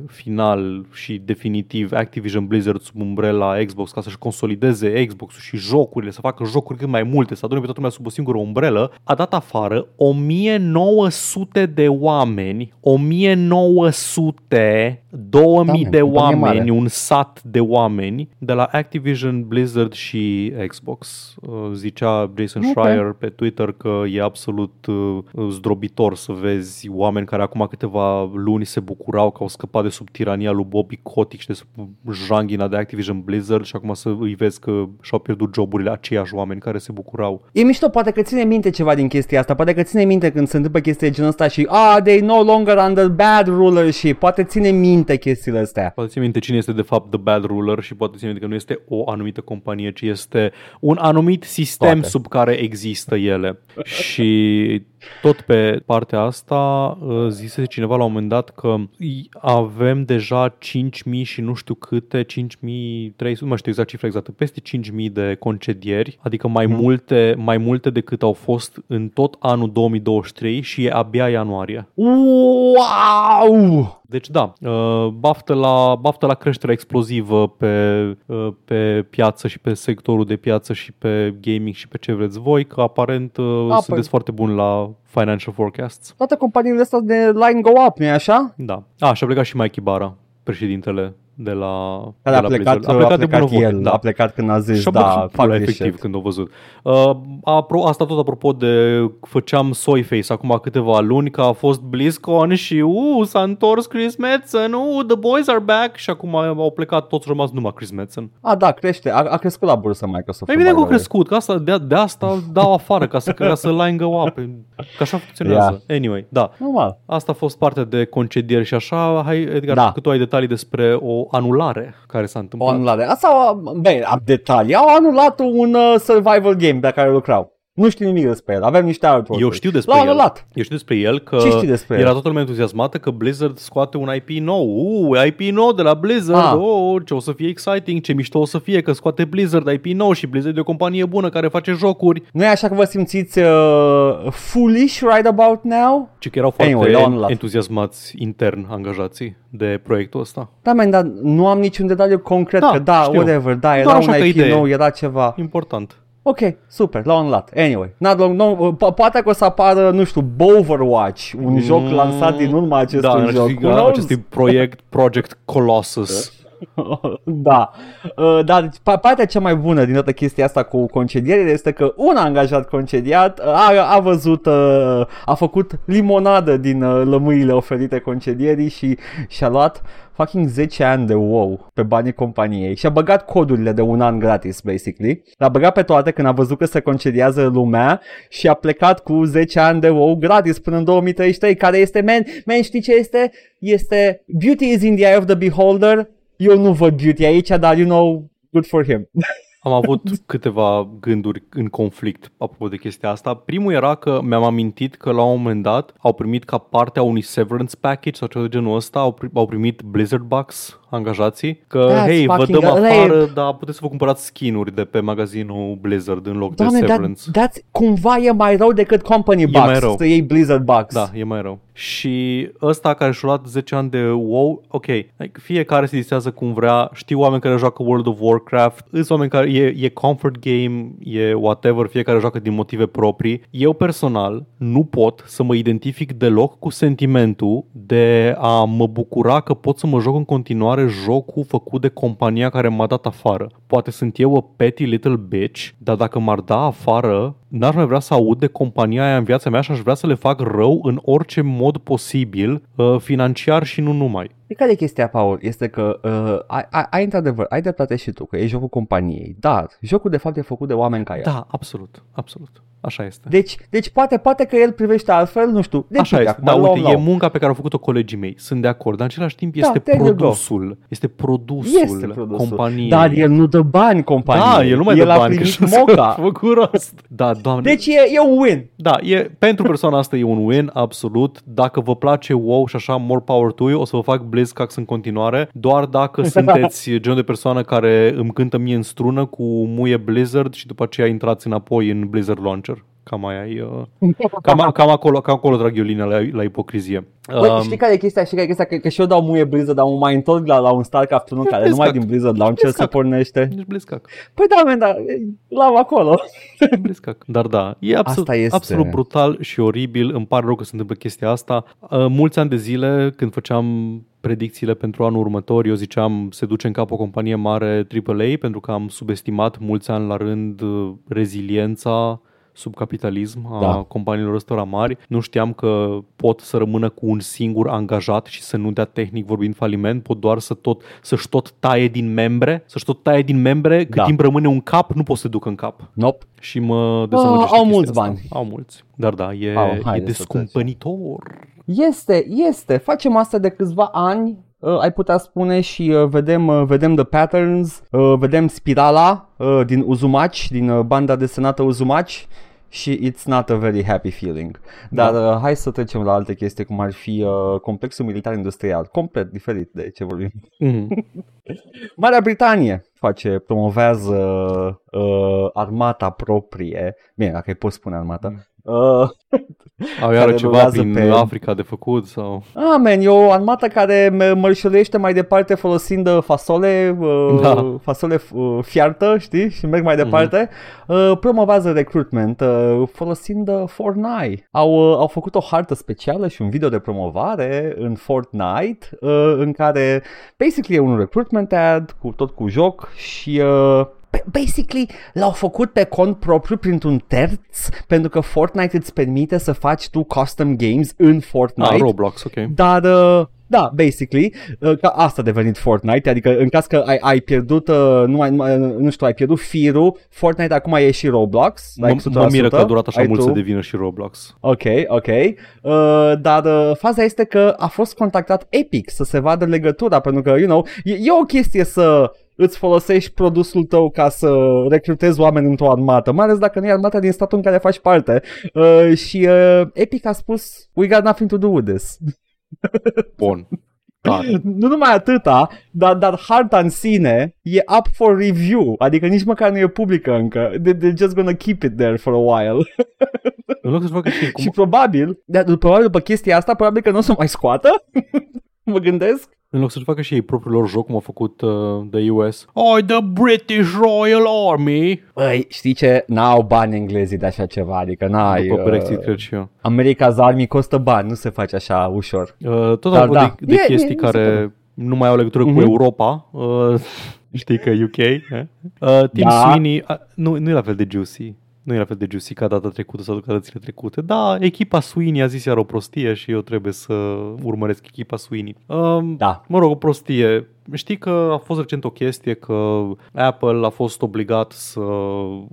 final și definitiv Activision Blizzard sub umbrela Xbox ca să-și consolideze Xbox-ul și jocurile, să facă jocuri cât mai multe, să adune pe toată lumea sub o singură umbrelă, a dat afară 1900 de oameni, 1900, 2000 Da, de companie oameni, mare. un sat de oameni de la Activision, Blizzard și Xbox. Uh, Zicea Jason Ok. Schreier pe Twitter că e absolut uh, zdrobitor să vezi oameni care acum câteva luni se bucurau că au scăpat de sub tirania lui Bobby Kotick și de sub janghina de Activision Blizzard și acum să îi vezi că și-au pierdut joburile aceiași oameni care se bucurau. E mișto, poate că ține minte ceva din chestia asta, poate că ține minte când se întâmplă chestia de genul ăsta și ah, they no longer under bad rulership, poate ține minte chestiile astea. Poate ține minte cine este de fapt The Bad Ruler și poate ține minte că nu este o anumită companie, ci este un anumit sistem Toate. sub care există ele. <laughs> și tot pe partea asta uh, zise cineva la un moment dat că i- avem deja 5.000 și nu știu câte, 5.300, nu mai știu exact cifra exactă, peste 5.000 de concedieri, adică mai, Mhm. multe, mai multe decât au fost în tot anul 2023 și e abia ianuarie. Wow! Deci da, uh, baftă la, baftă la creșterea explozivă pe, uh, pe piață și pe sectorul de piață și pe gaming și pe ce vreți voi, că aparent uh, A, sunteți păi- foarte buni la financial forecasts. Toate companiile astea de line go up, nu așa? Da. A, și a plecat și Mike Ibarra, președintele de la, Care de a la plecat, Blizzard. A plecat, a plecat de bună el, voie, da. a plecat când a zis, Și-a da, băgat fac pula, this efectiv shit. când au văzut. Uh, apro, asta tot apropo de făceam soy face acum câteva luni că a fost BlizzCon și uh, s-a întors Chris Metzen, uh, the boys are back și acum au plecat toți rămas numai Chris Metzen. A, da, crește, a, a crescut la bursă Microsoft. Evident că by au the way. crescut, că asta, de, de asta dau afară ca să, ca să line go up. Că așa funcționează. Anyway, da. Normal. Asta a fost partea de concedieri și așa. Hai, Edgar, Da. că tu ai detalii despre o anulare care s-a O întâmplat. anulare. Asta, bine, am detalii. Au anulat un uh, survival game pe care lucrau. Nu știu nimic despre el. Avem niște artwork Eu știu despre L-au el. anulat. Eu știu despre el că Ce știi despre era el? toată lumea entuziasmată că Blizzard scoate un IP nou. Uh, IP nou de la Blizzard. Ah. Oh, ce o să fie exciting, ce mișto o să fie că scoate Blizzard IP nou și Blizzard e o companie bună care face jocuri. Nu e așa că vă simțiți uh, foolish right about now? Ci că erau foarte Anyway, l-au anulat. entuziasmați intern angajații de proiectul ăsta. Da, man, dar nu am niciun detaliu concret Da, că da, știu. whatever, da, era Doar așa un ca IP idee. nou, era ceva. Important. Ok, super, l-au anulat. Anyway, not long, no, po- poate că o să apară, nu știu, Overwatch, un joc Mm, lansat din urma acestui da, joc. acestui, Who knows? acestui proiect Project Colossus. <laughs> da. Uh, dar deci, pa- partea cea mai bună din toată chestia asta cu concedierile este că un angajat concediat uh, a, a văzut, uh, a făcut limonadă din uh, lămâile oferite concedierii și și-a luat fucking 10 ani de WoW pe banii companiei și a băgat codurile de un an gratis, basically. L-a băgat pe toate când a văzut că se concediază lumea și a plecat cu 10 ani de WoW gratis până în 2033, care este, man, man știi ce este? Este beauty is in the eye of the beholder. Eu nu văd beauty aici, dar you know, good for him. <laughs> Am avut câteva gânduri în conflict apropo de chestia asta. Primul era că mi-am amintit că la un moment dat au primit ca parte a unui severance package sau ceva de genul ăsta, au, pri- au primit Blizzard Bucks angajații, că That's hei, vă fucking- dăm ăla afară, dar puteți să vă cumpărați skin-uri de pe magazinul Blizzard în loc Doamne, de that, severance. that's, cumva e mai rău decât Company mai Bucks, rău. să iei Blizzard Bucks. Da, e mai rău. Și ăsta care și-a luat 10 ani de WoW, ok, like, fiecare se disează cum vrea, știu oameni care joacă World of Warcraft, sunt oameni care e, e comfort game, e whatever, fiecare joacă din motive proprii. Eu personal nu pot să mă identific deloc cu sentimentul de a mă bucura că pot să mă joc în continuare jocul făcut de compania care m-a dat afară. Poate sunt eu a petty little bitch, dar dacă m-ar da afară, n-aș mai vrea să aud de compania aia în viața mea și aș vrea să le fac rău în orice mod posibil, uh, financiar și nu numai. De care e chestia, Paul? Este că uh, ai, ai, ai într-adevăr, ai dreptate și tu, că e jocul companiei, dar jocul de fapt e făcut de oameni ca el. Da, absolut, absolut. Așa este. Deci, deci poate, poate că el privește altfel, nu știu. Deci, Așa uite, este, acum da, luăm uite, la e om. munca pe care au făcut-o colegii mei, sunt de acord, dar în același timp Da, este there you go. produsul, este produsul, este produsul. companiei. Dar el nu dă bani companiei. da, el nu mai el dă a bani, că primit <laughs> și-a moca. făcut rost. Da, doamne. Deci e, e un win. Da, e, pentru persoana asta e un win, absolut. Dacă vă place WoW și așa, more power to you, o să vă fac BlizzCax în continuare, doar dacă <laughs> sunteți genul de persoană care îmi cântă mie în strună cu muie Blizzard și după aceea intrați înapoi în Blizzard Launcher. Cam aia e, uh, cam, cam, acolo, cam acolo trag eu linia la, la ipocrizie. Băi, Um, știi care e chestia? Știi care e chestia? Că, că și eu dau muie Blizzard, dar mă mai întorc la, la un StarCraft 1 care numai Blizzcrack. din Blizzard Launcher se Blizzcrack. pornește. Nici Blizzcrack. Păi da, man, dar l-am acolo. Blizzcrack. Dar da, e absolut, Asta este. absolut brutal și oribil. Îmi pare rău că se întâmplă chestia asta. Uh, mulți ani de zile, când făceam predicțiile pentru anul următor, eu ziceam se duce în cap o companie mare AAA pentru că am subestimat mulți ani la rând uh, reziliența sub capitalism a Da. companiilor ăstora mari. Nu știam că pot să rămână cu un singur angajat și să nu dea tehnic vorbind faliment, pot doar să tot, să-și tot taie din membre, să-și tot taie din membre, cât Da. timp rămâne un cap, nu pot să ducă în cap Nope. și mă dezamăgește au chestia mulți asta. bani. Au mulți. Dar da, e, Au, e haide să descumpănitor. Este, este. Facem asta de câțiva ani. Uh, ai putea spune și uh, vedem, uh, vedem the patterns, uh, vedem spirala uh, din Uzumaki, din uh, banda desenată Uzumaki și it's not a very happy feeling. Dar uh, hai să trecem la alte chestii, cum ar fi uh, complexul militar industrial, complet diferit de ce vorbim. Mhm. <laughs> Marea Britanie face, promovează uh, armata proprie, bine, dacă îi poți spune armata, Uh, Au <laughs> iară ceva prin pe... Africa de făcut sau... Ah, man, e o armată care mărșălește mai departe folosind uh, fasole, uh, da. fasole uh, fiartă, știi, și merg mai mhm. departe. Mm-hmm. Uh, promovează recruitment uh, folosind uh, Fortnite. Au, uh, au făcut o hartă specială și un video de promovare în Fortnite uh, în care basically e un recruitment ad cu tot cu joc și uh, basically l-au făcut pe cont propriu printr-un terț pentru că Fortnite îți permite să faci tu custom games în Fortnite. Ah, Roblox, ok. Dar uh, da, basically, uh, ca asta a devenit Fortnite, adică în caz că ai, ai pierdut, uh, nu, ai, nu știu, ai pierdut firul, Fortnite acum e și Roblox. Mă, mă miră că a durat așa mult tu. să devină și Roblox. Ok, ok. Uh, dar uh, faza este că a fost contactat Epic să se vadă legătura, pentru că, you know, e, e o chestie să îți folosești produsul tău ca să recrutezi oameni într-o armată, mai ales dacă nu e armata din statul în care faci parte. Uh, și uh, Epic a spus, we got nothing to do with this. <laughs> Bun. Da. Nu numai atâta, dar, dar harta în sine e up for review, adică nici măcar nu e publică încă. They, they're just gonna keep it there for a while. În loc să facă și, <laughs> cum... și probabil, de, probabil după chestia asta, probabil că nu o să mai scoată. <laughs> <laughs> mă gândesc. În loc să-și facă și ei propriul lor joc, cum a făcut uh, the US. Oh, the British Royal Army! Băi, știi ce? N-au bani englezii de așa ceva, adică n-ai... După uh, Brexit, cred și eu. America's Army costă bani, nu se face așa ușor. Uh, tot Dar, da. de, de e, chestii e, care nu mai au legătură mm-hmm. cu mhm. Europa. Uh, <laughs> știi că UK. Eh? Uh, Tim da. Sweeney, uh, nu, nu e la fel de juicy nu e la fel de juicy ca data trecută sau ca datele trecute. Da, echipa Sweeney a zis iar o prostie și eu trebuie să urmăresc echipa Sweeney. Um, da. Mă rog, o prostie. Știi că a fost recent o chestie că Apple a fost obligat să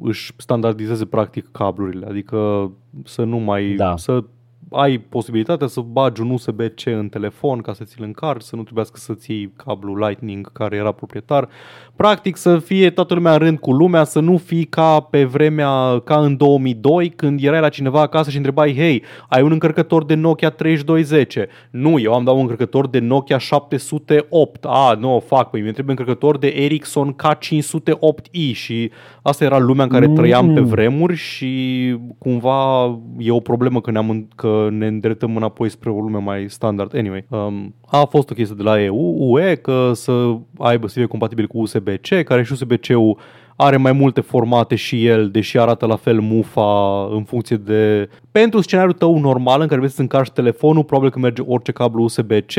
își standardizeze practic cablurile, adică să nu mai... Da. să ai posibilitatea să bagi un USB-C în telefon ca să ți-l încarci, să nu trebuiască să ții cablu Lightning care era proprietar. Practic să fie toată lumea în rând cu lumea, să nu fii ca pe vremea, ca în 2002, când erai la cineva acasă și întrebai, hei, ai un încărcător de Nokia 3210? Nu, eu am dat un încărcător de Nokia 708. A, nu, no, fac, păi mi trebuie încărcător de Ericsson K508i și asta era lumea în care trăiam pe mm. vremuri și cumva e o problemă că, ne-am, că ne îndreptăm înapoi spre o lume mai standard. Anyway, um, a fost o chestie de la EU, UE că să aibă să fie compatibil cu USB-C, care și USB-C-ul are mai multe formate și el, deși arată la fel mufa în funcție de... Pentru scenariul tău normal în care vrei să încarci telefonul, probabil că merge orice cablu USB-C.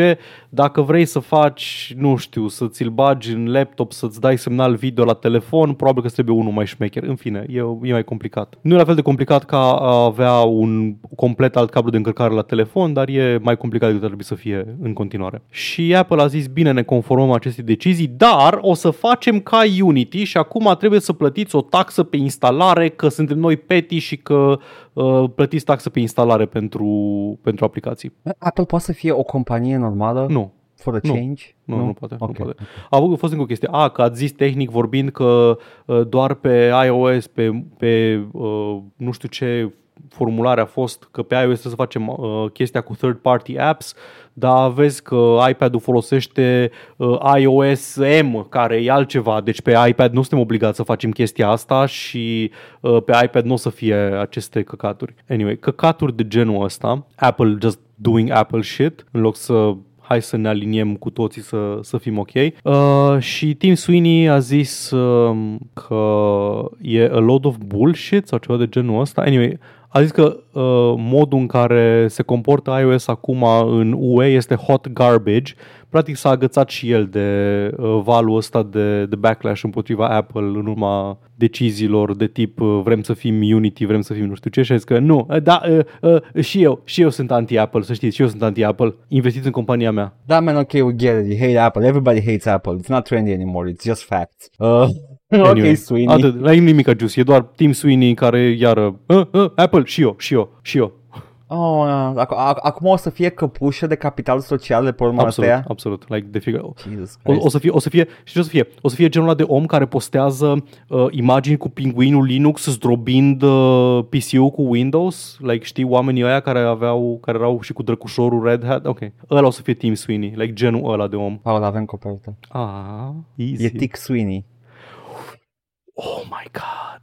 Dacă vrei să faci, nu știu, să ți-l bagi în laptop, să-ți dai semnal video la telefon, probabil că trebuie unul mai șmecher. În fine, e, e mai complicat. Nu e la fel de complicat ca a avea un complet alt cablu de încărcare la telefon, dar e mai complicat decât ar trebui să fie în continuare. Și Apple a zis, bine, ne conformăm acestei decizii, dar o să facem ca Unity și acum trebuie trebuie să plătiți o taxă pe instalare, că suntem noi peti și că uh, plătiți taxă pe instalare pentru, pentru aplicații. Apple poate să fie o companie normală? Nu. For a change? Nu, nu, nu poate. Okay. Nu poate. A avut fost încă o chestie. A, că ați zis tehnic vorbind că uh, doar pe iOS, pe, pe uh, nu știu ce formulare a fost că pe iOS trebuie să facem uh, chestia cu third party apps, dar vezi că iPad-ul folosește uh, iOS M, care e altceva, deci pe iPad nu suntem obligați să facem chestia asta și uh, pe iPad nu o să fie aceste căcaturi. Anyway, căcaturi de genul ăsta, Apple just doing Apple shit, în loc să hai să ne aliniem cu toții să, să fim ok. Uh, și Tim Sweeney a zis uh, că e a load of bullshit sau ceva de genul ăsta. Anyway, a zis că uh, modul în care se comportă iOS acum în UE este hot garbage. Practic s-a agățat și el de uh, valul ăsta de, de backlash împotriva Apple în urma deciziilor de tip uh, vrem să fim Unity, vrem să fim nu știu ce și a zis că nu, uh, da, uh, uh, și eu, și eu sunt anti-Apple, să știți, și eu sunt anti-Apple. Investiți în compania mea. Da, man, ok, we get it. You hate Apple. Everybody hates Apple. It's not trendy anymore. It's just facts. Uh, <laughs> Anyway, ok, Sweeney. Atât, la nimic Juice, e doar Tim Sweeney care iară, uh, uh, Apple, și eu, și eu, și eu. Oh, ac- acum o să fie căpușă de capital social de pe urma absolut, astea? Absolut, like de figure. O, o, să fie, o să fie, știi ce o să fie? O să fie genul ăla de om care postează uh, imagini cu pinguinul Linux zdrobind uh, PC-ul cu Windows, like știi oamenii ăia care aveau, care erau și cu drăcușorul Red Hat, ok. Ăla o să fie Tim Sweeney, like genul ăla de om. Ah, oh, avem copertă. Ah, easy. E Tick Sweeney. Oh my god.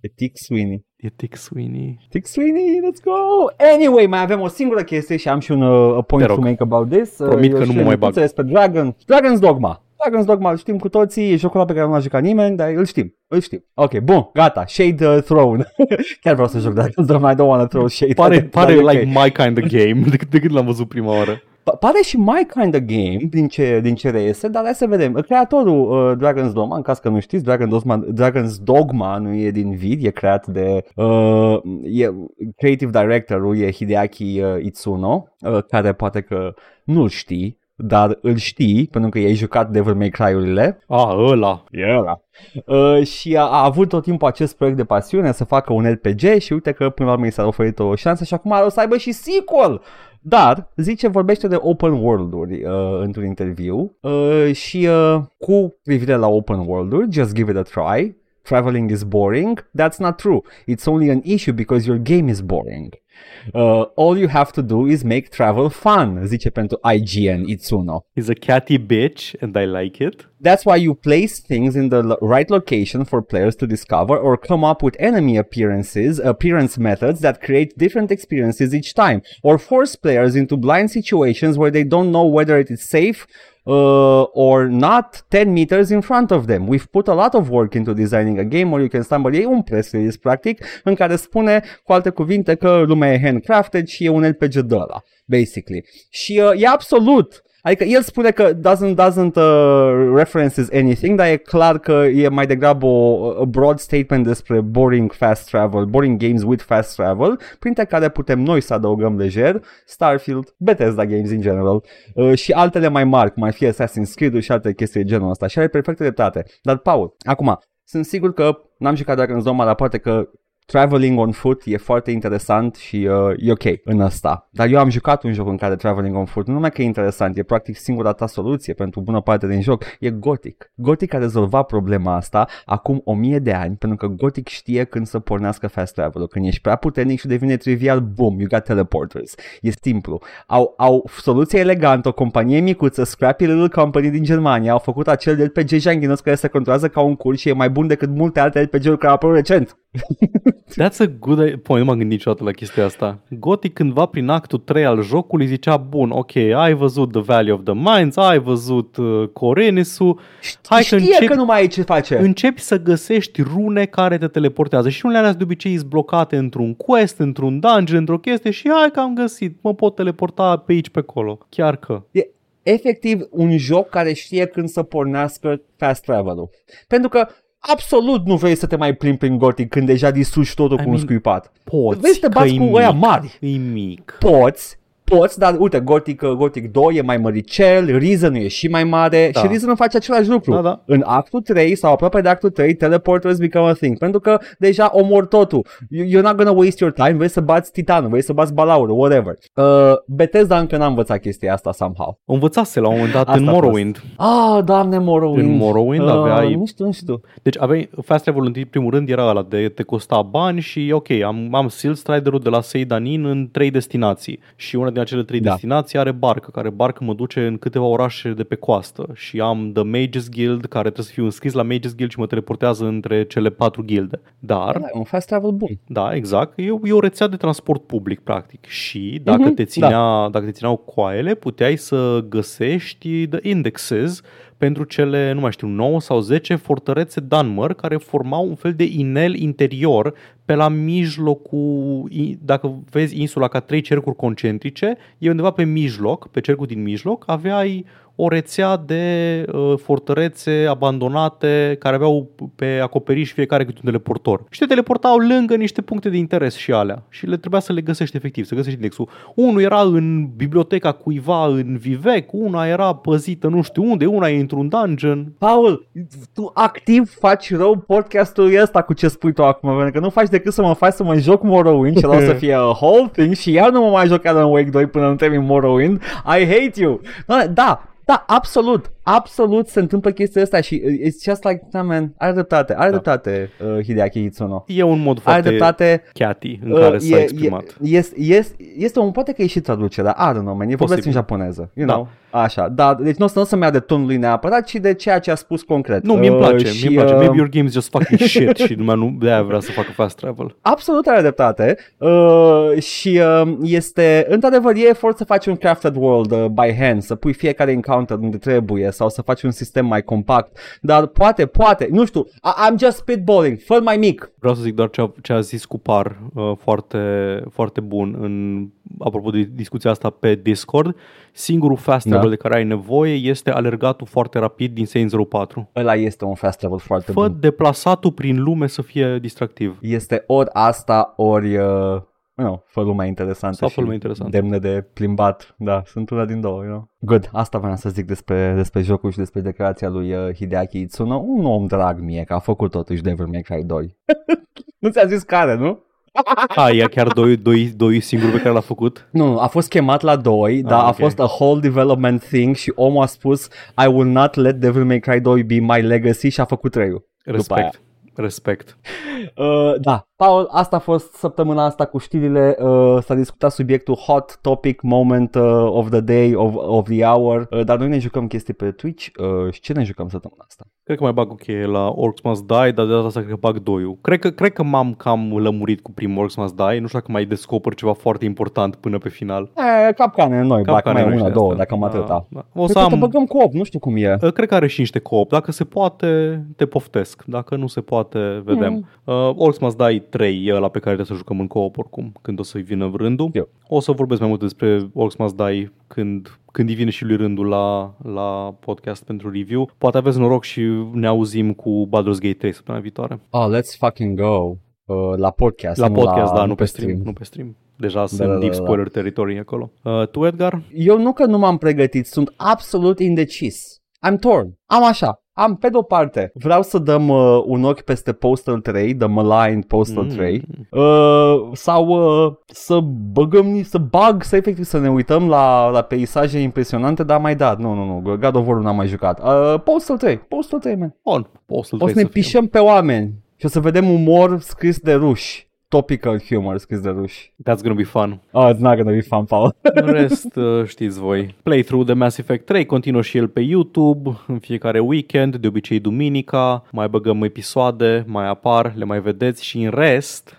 E Tick Sweeney. E Tick Sweeney. Tick Sweeney, let's go! Anyway, mai avem o singură chestie și am și un uh, a point Te rog. to make about this. Uh, Promit eu că nu și mă mai Lenuțe bag. Despre Dragon. Dragon's Dogma. Dragon's Dogma îl știm cu toții, e jocul ăla pe care nu l-a jucat nimeni, dar îl știm, îl știm. Ok, bun, gata, Shade uh, Throne. <laughs> Chiar vreau să joc Dragon's Dogma, I don't wanna throw shade. Pare, at it, pare dar e ok. like my kind of game <laughs> de, de când l-am văzut prima oară. Pa- Pare și my kind of game din ce, din ce reiese, dar hai să vedem. Creatorul uh, Dragon's Dogma, în caz că nu știți, Dragon's Dogma, Dragon's Dogma nu e din vid, e creat de uh, e, creative directorul e Hideaki uh, Itsuno, uh, care poate că nu-l știi, dar îl știi pentru că i-ai jucat Devil May Cry-urile. Ah, ăla. E ăla. Uh, și a, a avut tot timpul acest proiect de pasiune să facă un RPG și uite că până la urmă i s-a oferit o șansă și acum o să aibă și sequel. Dar, zice, vorbește de open world-uri uh, într-un interviu uh, și uh, cu privire la open world-uri, just give it a try. Traveling is boring. That's not true. It's only an issue because your game is boring. Uh, all you have to do is make travel fun, zice pentru IGN Itsuno. He's a catty bitch and I like it. That's why you place things in the lo- right location for players to discover or come up with enemy appearances, appearance methods that create different experiences each time, or force players into blind situations where they don't know whether it is safe uh, or not 10 meters in front of them. We've put a lot of work into designing a game where you can stumble. E un press release, practic, în care spune, cu alte cuvinte, că lumea e handcrafted și e un RPG de ăla, basically. Și uh, e absolut Adică el spune că doesn't, doesn't uh, references anything, dar e clar că e mai degrabă o a broad statement despre boring fast travel, boring games with fast travel, printre care putem noi să adăugăm lejer Starfield, Bethesda Games in general uh, și altele mai mari, cum ar fi Assassin's Creed și alte chestii de genul ăsta și are perfectă dreptate. Dar, Paul, acum, sunt sigur că n-am jucat Dragon's Dogma, dar poate că traveling on foot e foarte interesant și uh, e ok în asta. Dar eu am jucat un joc în care traveling on foot nu numai că e interesant, e practic singura ta soluție pentru bună parte din joc. E Gothic. Gothic a rezolvat problema asta acum o mie de ani pentru că Gothic știe când să pornească fast travel Când ești prea puternic și devine trivial, boom, you got teleporters. E simplu. Au, au soluție elegantă, o companie micuță, Scrappy Little Company din Germania, au făcut acel RPG janghinos care se controlează ca un cur și e mai bun decât multe alte RPG-uri care au apărut recent. <laughs> That's a good idea. Păi, nu m-am gândit niciodată la chestia asta. Gothic cândva prin actul 3 al jocului zicea, bun, ok, ai văzut The Valley of the Mines, ai văzut uh, Corenisu, hai că Știe începi, că nu mai ai ce face. începi să găsești rune care te teleportează și unele alea de obicei sunt blocate într-un quest, într-un dungeon, într-o chestie și hai că am găsit, mă pot teleporta pe aici, pe acolo. Chiar că. E efectiv un joc care știe când să pornească fast travel-ul. Pentru că absolut nu vrei să te mai plimbi prin Gothic când deja distrugi totul I cu un mean, scuipat. Poți, Vrei să te că bați e cu ăia mic, mari. E mic. Poți, poți, dar uite, Gothic, uh, Gothic 2 e mai măricel, Reason e și mai mare Da. și Reason face același lucru. Da, da. În actul 3 sau aproape de actul 3, teleporters become a thing, pentru că deja omor totul. You- You're not gonna waste your time, vrei să bați titanul, vrei să bați balaurul, whatever. Uh, Bethesda încă n-a învățat chestia asta somehow. O învățase la un moment dat Asta în a fost. Morrowind. Ah, doamne, Morrowind. În Morrowind uh, aveai- Nu știu, nu știu. Deci aveai fast travel în primul rând era ăla de te costa bani și ok, am, am Seal Strider-ul de la Seidanin în trei destinații și una din acele trei Da. destinații are barcă, care barcă mă duce în câteva orașe de pe coastă și am The Mages Guild care trebuie să fiu înscris la Mages Guild și mă teleportează între cele patru gilde. Dar, Da, e un fast travel bun. da, exact, e, e o rețea de transport public practic și dacă, Mhm, te ținea, dacă te țineau coaiele puteai să găsești the indexes pentru cele, nu mai știu, 9 sau 10 fortărețe Dunmer care formau un fel de inel interior pe la mijlocul, i- dacă vezi insula ca trei cercuri concentrice, e undeva pe mijloc, pe cercul din mijloc, aveai o rețea de uh, fortărețe abandonate care aveau pe acoperiș fiecare câte un teleportor. Și te teleportau lângă niște puncte de interes și alea. Și le trebuia să le găsești efectiv, să găsești indexul. Unul era în biblioteca cuiva în Vivec, una era păzită nu știu unde, una e într-un dungeon. Paul, tu activ faci rău podcastul ăsta cu ce spui tu acum, pentru că nu faci decât să mă faci să mă joc Morrowind și o să <laughs> fie a whole thing și iar nu mă mai joc Alan Wake 2 până nu termin Morrowind. I hate you. Da, da, da, absolut, absolut se întâmplă chestia asta și uh, it's just like, da, man, are dreptate, are Da. dreptate uh, Hideaki Itsuno. E un mod Are foarte dreptate, catty în care Uh, s-a e- exprimat. E, este, este, este un, poate că e și traducerea, I don't know, man, e vorbesc Posibil. în japoneză, you Da. know. Așa, da, deci nu o să, nu să-mi ia de tonul lui neapărat, ci de ceea ce a spus concret. Nu, mie îmi Uh, place, și, mie îmi place. uh, Maybe your game is just fucking <laughs> shit și lumea nu de aia vrea să facă fast travel. Absolut are dreptate uh, și uh, este, într-adevăr, e efort să faci un crafted world uh, by hand, să pui fiecare encounter unde trebuie sau să faci un sistem mai compact, dar poate, poate, nu știu, I- I'm just spitballing, fă mai mic. Vreau să zic doar ce a, ce a zis cu par uh, foarte, foarte bun în, apropo de discuția asta pe Discord. Singurul fast Da. travel de care ai nevoie este alergatul foarte rapid din Saints Row 4. Ăla este un fast travel foarte Fă bun. deplasatul prin lume să fie distractiv. Este ori asta, ori... Uh, nu, fă lumea interesantă Sau și fă lumea interesantă. demne de plimbat. Da, sunt una din două, you know? Good, asta vreau să zic despre, despre jocul și despre declarația lui uh, Hideaki Itsuno. Un om drag mie, că a făcut totuși Devil May Cry 2. <laughs> nu ți-a zis care, nu? <laughs> A, e chiar doi, doi, doi singuri pe care l-a făcut? Nu, nu, a fost chemat la 2, dar a ok. fost a whole development thing și omul a spus I will not let Devil May Cry 2 be my legacy și a făcut 3 După aia. Respect. Respect. Uh, da, Paul, asta a fost săptămâna asta cu știrile. Uh, s-a discutat subiectul hot topic moment uh, of the day, of, of the hour, uh, dar noi ne jucăm chestii pe Twitch uh, și ce ne jucăm săptămâna asta? Cred că mai bag o cheie la Orcs Must Die, dar de data asta cred că bag doi Cred că, cred că m-am cam lămurit cu primul Orcs Must Die. Nu știu dacă mai descoper ceva foarte important până pe final. E, capcane noi, bac Capcane mai noi una, și două, astea. dacă am atâta. Da, da. O să Cred că te am, băgăm cu 8, nu știu cum e. Uh, Cred că are și niște co-op. Dacă se poate, te poftesc. Dacă nu se poate, vedem. Mm. Uh, Orcs Must Die 3 e ăla pe care trebuie să jucăm în co-op oricum, când o să-i vină rândul. Eu. O să vorbesc mai mult despre Orcs Must Die când, când îi vine și lui rândul la, la podcast pentru review. Poate aveți noroc și ne auzim cu Baldur's Gate 3 săptămâna viitoare. Oh, let's fucking go. Uh, la podcast, La nu podcast, la, da, nu pe stream. Nu pe stream. Deja sunt da, deep da. spoiler territory acolo. Uh, tu, Edgar? Eu nu că nu m-am pregătit, sunt absolut indecis. I'm torn. Am așa. Am, pe de-o parte, vreau să dăm uh, un ochi peste Postal 3, The Maligned Postal Mm. 3, uh, sau uh, să băgăm, ni- să bag, să efectiv să ne uităm la, la peisaje impresionante, dar mai dat, nu, nu, nu, God of War n-am mai jucat. Uh, Postal 3, Postal 3, man. Bun, poți să-l O să ne pișăm pe oameni și o să vedem umor scris de ruși. Topical humor scris de ruși. That's gonna be fun. Oh, it's not gonna be fun, Paul. În rest, uh, știți voi. Playthrough de Mass Effect 3 continuă și el pe YouTube în fiecare weekend, de obicei duminica. Mai băgăm episoade, mai apar, le mai vedeți și în rest...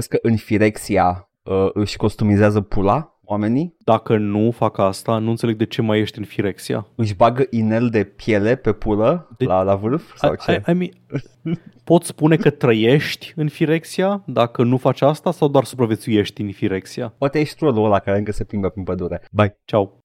crezi că în Firexia uh, își customizează pula oamenii? Dacă nu fac asta, nu înțeleg de ce mai ești în Firexia. Își bagă inel de piele pe pulă De- la, la vârf? Sau I, ce? I, I mean, poți spune că trăiești în Firexia dacă nu faci asta sau doar supraviețuiești în Firexia? Poate ești trollul ăla care încă se plimbă prin pădure. Bye! Ciao!